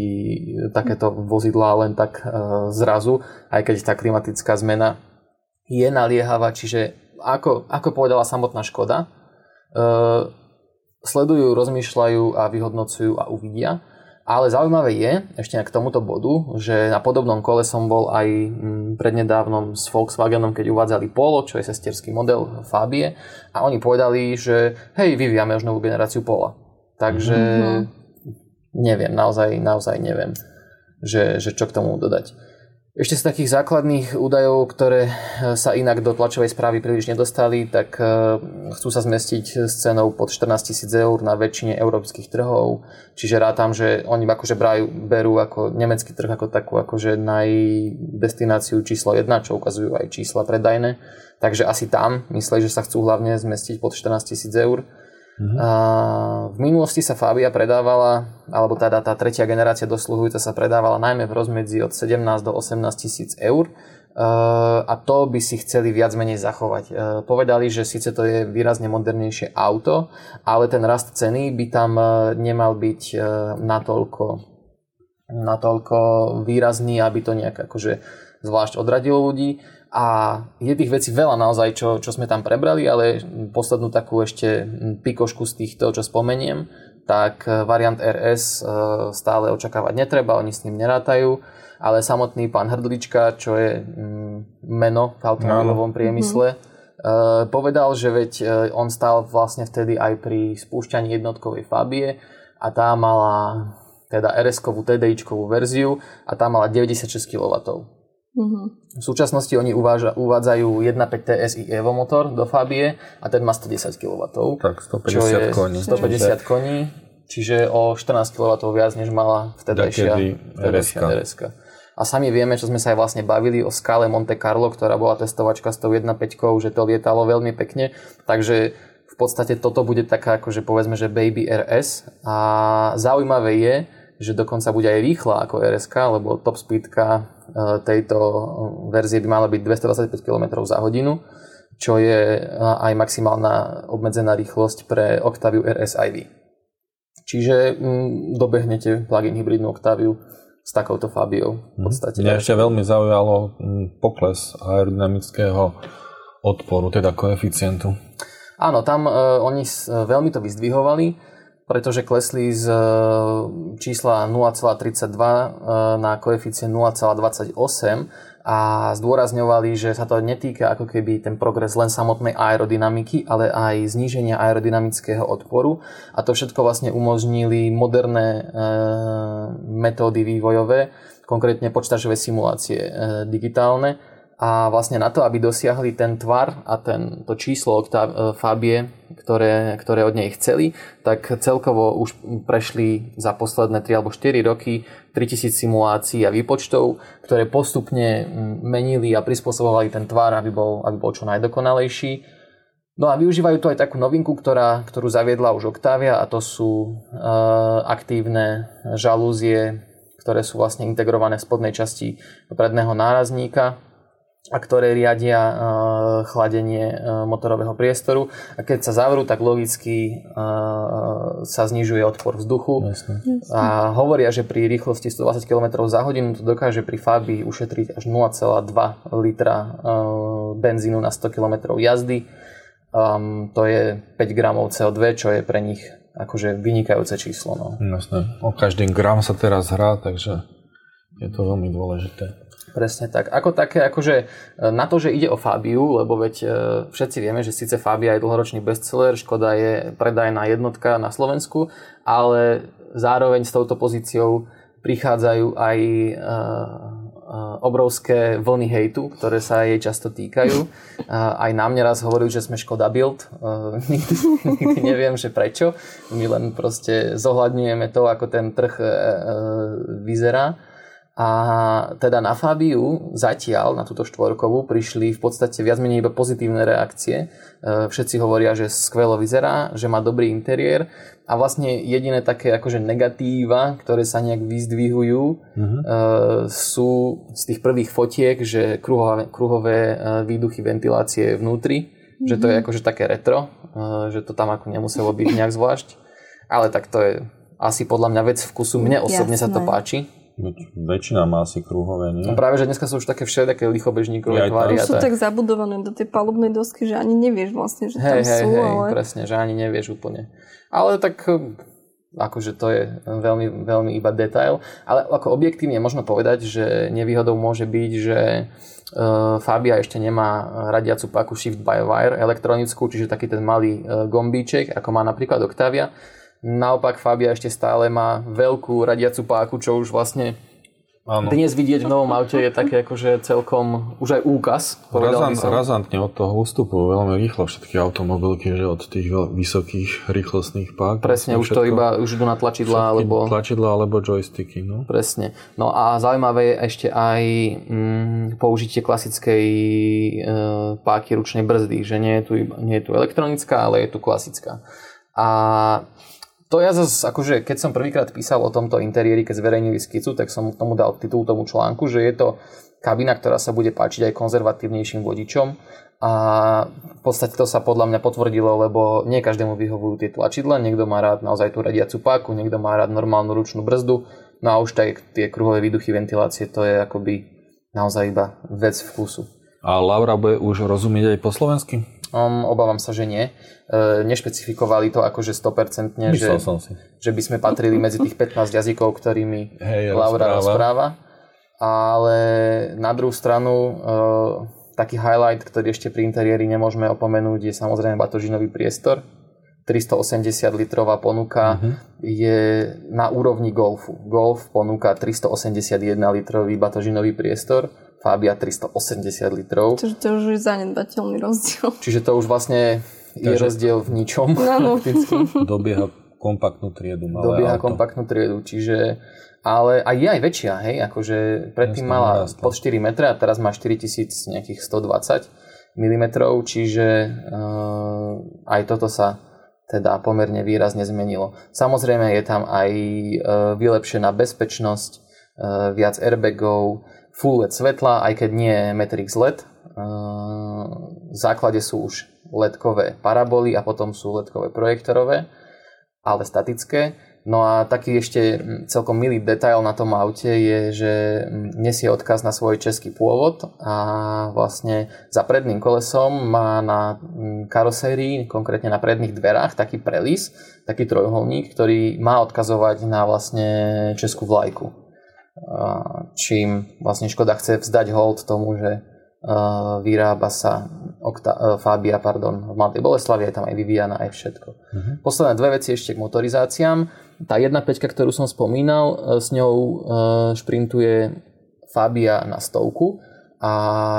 takéto vozidlá len tak zrazu, aj keď tá klimatická zmena je naliehavá, čiže ako, ako povedala samotná Škoda, sledujú, rozmýšľajú a vyhodnocujú a uvidia. Ale zaujímavé je, ešte k tomuto bodu, že na podobnom kole som bol aj mm, prednedávnom s Volkswagenom, keď uvádzali Polo, čo je sesterský model Fabie a oni povedali, že hej, vyvíjame už novú generáciu Pola. Takže mm-hmm. neviem, naozaj, naozaj neviem, že, že čo k tomu dodať. Ešte z takých základných údajov, ktoré e, sa inak do tlačovej správy príliš nedostali, tak e, chcú sa zmestiť s cenou pod 14 tisíc eur na väčšine európskych trhov. Čiže rátam, že oni akože brajú, berú ako nemecký trh ako takú akože najdestináciu číslo 1, čo ukazujú aj čísla predajné. Takže asi tam myslí, že sa chcú hlavne zmestiť pod 14 tisíc eur. Mm-hmm. A v minulosti sa Fabia predávala, alebo teda tá tretia generácia dosluhujúca sa predávala najmä v rozmedzi od 17 do 18 tisíc eur a to by si chceli viac menej zachovať. Povedali, že síce to je výrazne modernejšie auto, ale ten rast ceny by tam nemal byť natoľko, natoľko výrazný, aby to nejak akože zvlášť odradilo ľudí. A je tých vecí veľa naozaj, čo, čo sme tam prebrali, ale poslednú takú ešte pikošku z týchto, čo spomeniem, tak e, variant RS e, stále očakávať netreba, oni s ním nerátajú, ale samotný pán Hrdlička, čo je mm, meno v automobilovom priemysle, mm-hmm. povedal, že veď on stál vlastne vtedy aj pri spúšťaní jednotkovej Fabie a tá mala teda RS-kovú TDI-čkovú verziu a tá mala 96 kW. Uh-huh. V súčasnosti oni uváža, uvádzajú 1.5 TSI Evo motor do Fabie a ten má 110 kW. Tak 150 koní. 150 koní, čiže o 14 kW viac než mala vtedajšia rs A sami vieme, čo sme sa aj vlastne bavili o skále Monte Carlo, ktorá bola testovačka s tou 1.5, že to lietalo veľmi pekne. Takže v podstate toto bude taká, akože povedzme, že Baby RS. A zaujímavé je, že dokonca bude aj rýchla ako RSK, lebo top speedka Eh, tejto verzie by mala byť 225 km za hodinu, čo je eh, aj maximálna obmedzená rýchlosť pre Octaviu RS IV. Čiže mm, dobehnete plug-in hybridnú Octaviu s takouto Fabiou. V podstate. Mňa ešte veľmi zaujalo mm, pokles aerodynamického odporu, teda koeficientu. Áno, tam uh, oni uh, veľmi to vyzdvihovali pretože klesli z e, čísla 0,32 e, na koeficient 0,28 a zdôrazňovali, že sa to netýka ako keby ten progres len samotnej aerodynamiky, ale aj zníženia aerodynamického odporu. A to všetko vlastne umožnili moderné e, metódy vývojové, konkrétne počítačové simulácie digitálne, a vlastne na to, aby dosiahli ten tvar a ten, to číslo Octav, e, Fabie, ktoré, ktoré od nej chceli, tak celkovo už prešli za posledné 3 alebo 4 roky 3000 simulácií a výpočtov, ktoré postupne menili a prispôsobovali ten tvar, aby bol, aby bol čo najdokonalejší. No a využívajú tu aj takú novinku, ktorá, ktorú zaviedla už Octavia a to sú e, aktívne žalúzie, ktoré sú vlastne integrované v spodnej časti predného nárazníka a ktoré riadia uh, chladenie uh, motorového priestoru. A keď sa zavrú, tak logicky uh, sa znižuje odpor vzduchu. Jasne. A hovoria, že pri rýchlosti 120 km za hodinu to dokáže pri Fabii ušetriť až 0,2 litra benzínu na 100 km jazdy. Um, to je 5 gramov CO2, čo je pre nich akože vynikajúce číslo. No. Jasne. O každý gram sa teraz hrá, takže je to veľmi dôležité. Presne tak. Ako také, akože e, na to, že ide o Fabiu, lebo veď e, všetci vieme, že síce Fabia je dlhoročný bestseller, Škoda je predajná jednotka na Slovensku, ale zároveň s touto pozíciou prichádzajú aj e, obrovské vlny hejtu, ktoré sa jej často týkajú. Aj na mne raz hovorili, že sme Škoda Build. Nikdy, nikdy neviem, že prečo. My len proste zohľadňujeme to, ako ten trh vyzerá a teda na Fabiu zatiaľ, na túto štvorkovú, prišli v podstate viac menej iba pozitívne reakcie. E, všetci hovoria, že skvelo vyzerá, že má dobrý interiér a vlastne jediné také akože negatíva, ktoré sa nejak vyzdvihujú, uh-huh. sú z tých prvých fotiek, že kruhové, kruhové e, výduchy ventilácie vnútri, uh-huh. že to je mhm. akože také retro, že to tam ako nemuselo byť nejak zvlášť. Ale tak to je asi podľa mňa vec vkusu. Mne osobne sa to Jasné. páči. Veď Väčšina má asi kruhové, nie? No práve, že dneska sú už také všelijaké lichobežníkové tam. tvary. Už sú tak. tak zabudované do tej palubnej dosky, že ani nevieš vlastne, že tam Hej, hej, sú, hej, ale... presne, že ani nevieš úplne. Ale tak hm, akože to je veľmi, veľmi iba detail. Ale ako objektívne možno povedať, že nevýhodou môže byť, že uh, Fabia ešte nemá radiacu paku Shift by Wire elektronickú, čiže taký ten malý uh, gombíček, ako má napríklad Octavia. Naopak Fabia ešte stále má veľkú radiacu páku, čo už vlastne Áno. dnes vidieť v novom aute je také akože celkom už aj úkaz. Razant, razantne od toho ústupu veľmi rýchlo všetky automobilky, že od tých vysokých rýchlostných pák. Presne, už to iba už idú na tlačidla, alebo... Tlačidla alebo joysticky, no. Presne. No a zaujímavé je ešte aj mm, použitie klasickej e, páky ručnej brzdy, že nie je, tu, nie je tu elektronická, ale je tu klasická. A to ja zase, akože keď som prvýkrát písal o tomto interiéri, keď zverejnili skicu, tak som tomu dal titul tomu článku, že je to kabina, ktorá sa bude páčiť aj konzervatívnejším vodičom a v podstate to sa podľa mňa potvrdilo, lebo nie každému vyhovujú tie tlačidla, niekto má rád naozaj tú radiacu páku, niekto má rád normálnu ručnú brzdu, no a už taj, tie kruhové výduchy ventilácie, to je akoby naozaj iba vec vkusu. A Laura bude už rozumieť aj po slovensky? Um, obávam sa, že nie. E, nešpecifikovali to akože 100%, že, som si. že by sme patrili medzi tých 15 jazykov, ktorými Hej, Laura rozpráva. rozpráva. Ale na druhú stranu e, taký highlight, ktorý ešte pri interiéri nemôžeme opomenúť, je samozrejme batožinový priestor. 380 litrová ponuka Mhm. je na úrovni Golfu. Golf ponúka 381 litrový batožinový priestor, Fabia 380 litrov. Čiže to už je zanedbateľný rozdiel. Čiže to už vlastne je Takže- rozdiel v ničom. Áno. fakticky. Dobieha kompaktnú triedu. Malé Dobieha auto. kompaktnú triedu, čiže ale aj je aj väčšia, hej, akože predtým mala narastla. pod 4 metre a teraz má 4000 nejakých 120 mm, čiže uh, aj toto sa teda pomerne výrazne zmenilo. Samozrejme je tam aj uh, vylepšená bezpečnosť, uh, viac airbagov, full LED svetla, aj keď nie Matrix LED. Uh, v základe sú už ledkové paraboly a potom sú ledkové projektorové, ale statické. No a taký ešte mm, celkom milý detail na tom aute je, že mm, nesie odkaz na svoj český pôvod a vlastne za predným kolesom má na mm, karosérii, konkrétne na predných dverách, taký prelis, taký trojuholník, ktorý má odkazovať na vlastne českú vlajku. Čím vlastne Škoda chce vzdať hold tomu, že vyrába sa Okta- Fabia pardon, v Mladej Boleslavi, je tam aj vyvíjana aj všetko. Posledné dve veci ešte k motorizáciám. Tá 1.5, ktorú som spomínal, uh, s ňou uh, šprintuje Fabia na stovku a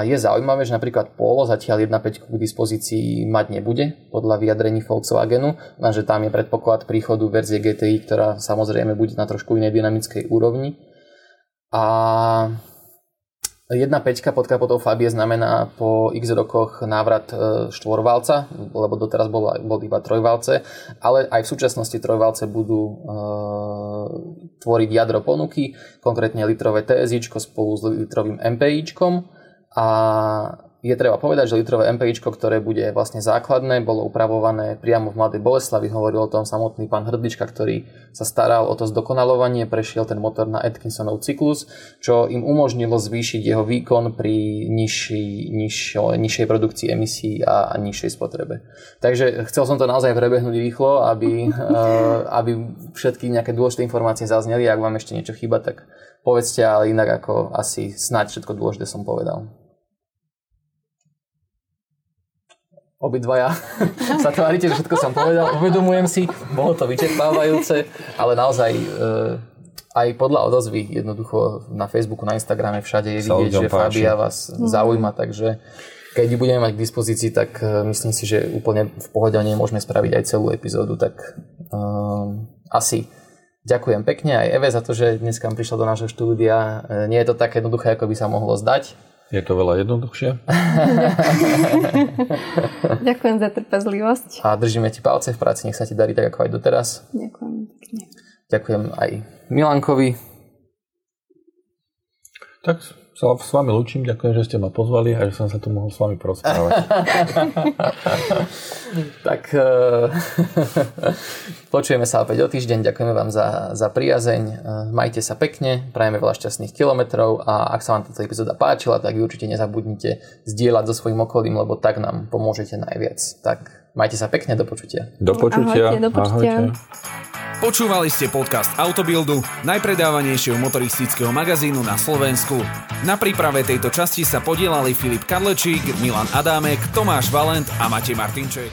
je zaujímavé, že napríklad Polo zatiaľ 1.5 k dispozícii mať nebude podľa vyjadrení Volkswagenu, lenže tam je predpoklad príchodu verzie GTI, ktorá samozrejme bude na trošku inej dynamickej úrovni. A 1.5 pod kapotou Fabie znamená po x rokoch návrat e, štvorvalca, lebo doteraz bol, bol iba trojvalce, ale aj v súčasnosti trojvalce budú e, tvoriť jadro ponuky, konkrétne litrové TSI spolu s litrovým MPI. A je treba povedať, že litrové MPI, ktoré bude vlastne základné, bolo upravované priamo v Mladej Boleslavi. Hovoril o tom samotný pán Hrdlička, ktorý sa staral o to zdokonalovanie, prešiel ten motor na Atkinsonov cyklus, čo im umožnilo zvýšiť jeho výkon pri nižší, nižšo, nižšej produkcii emisí a, a nižšej spotrebe. Takže chcel som to naozaj prebehnúť rýchlo, aby, eh, aby všetky nejaké dôležité informácie zazneli. Ak vám ešte niečo chýba, tak povedzte, ale inak ako asi snáď všetko dôležité som povedal. Obidvaja sa tvárite, že všetko som povedal. Uvedomujem si, bolo to vyčerpávajúce, ale naozaj e, aj podľa odozvy jednoducho na Facebooku, na Instagrame všade je vidieť, že páči. Fabia vás zaujíma, takže keď ju budeme mať k dispozícii, tak e, myslím si, že úplne v pohode o nej môžeme spraviť aj celú epizódu, tak um, asi ďakujem pekne aj Eve za to, že dneska prišla do nášho štúdia. E, Nie je to také jednoduché, ako by sa mohlo zdať. Je to veľa jednoduchšie? Ďakujem za trpezlivosť. A držíme ti palce v práci, nech sa ti darí tak, ako aj doteraz. Ďakujem pekne. Ďakujem aj Milankovi. Tak sa s vami lučím, ďakujem, že ste ma pozvali a že som sa tu mohol s vami porozprávať. tak uh, počujeme sa opäť o týždeň, ďakujeme vám za, za priazeň, uh, majte sa pekne, prajeme veľa šťastných kilometrov a ak sa vám táto epizóda páčila, tak vy určite nezabudnite zdieľať so svojím okolím, lebo tak nám pomôžete najviac. Tak majte sa pekne, do počutia. Do počutia. Ahojte, do počutia. Ahojte. Počúvali ste podcast Autobuildu, najpredávanejšieho motoristického magazínu na Slovensku. Na príprave tejto časti sa podielali Filip Kadlečík, Milan Adámek, Tomáš Valent a Matej Martinček.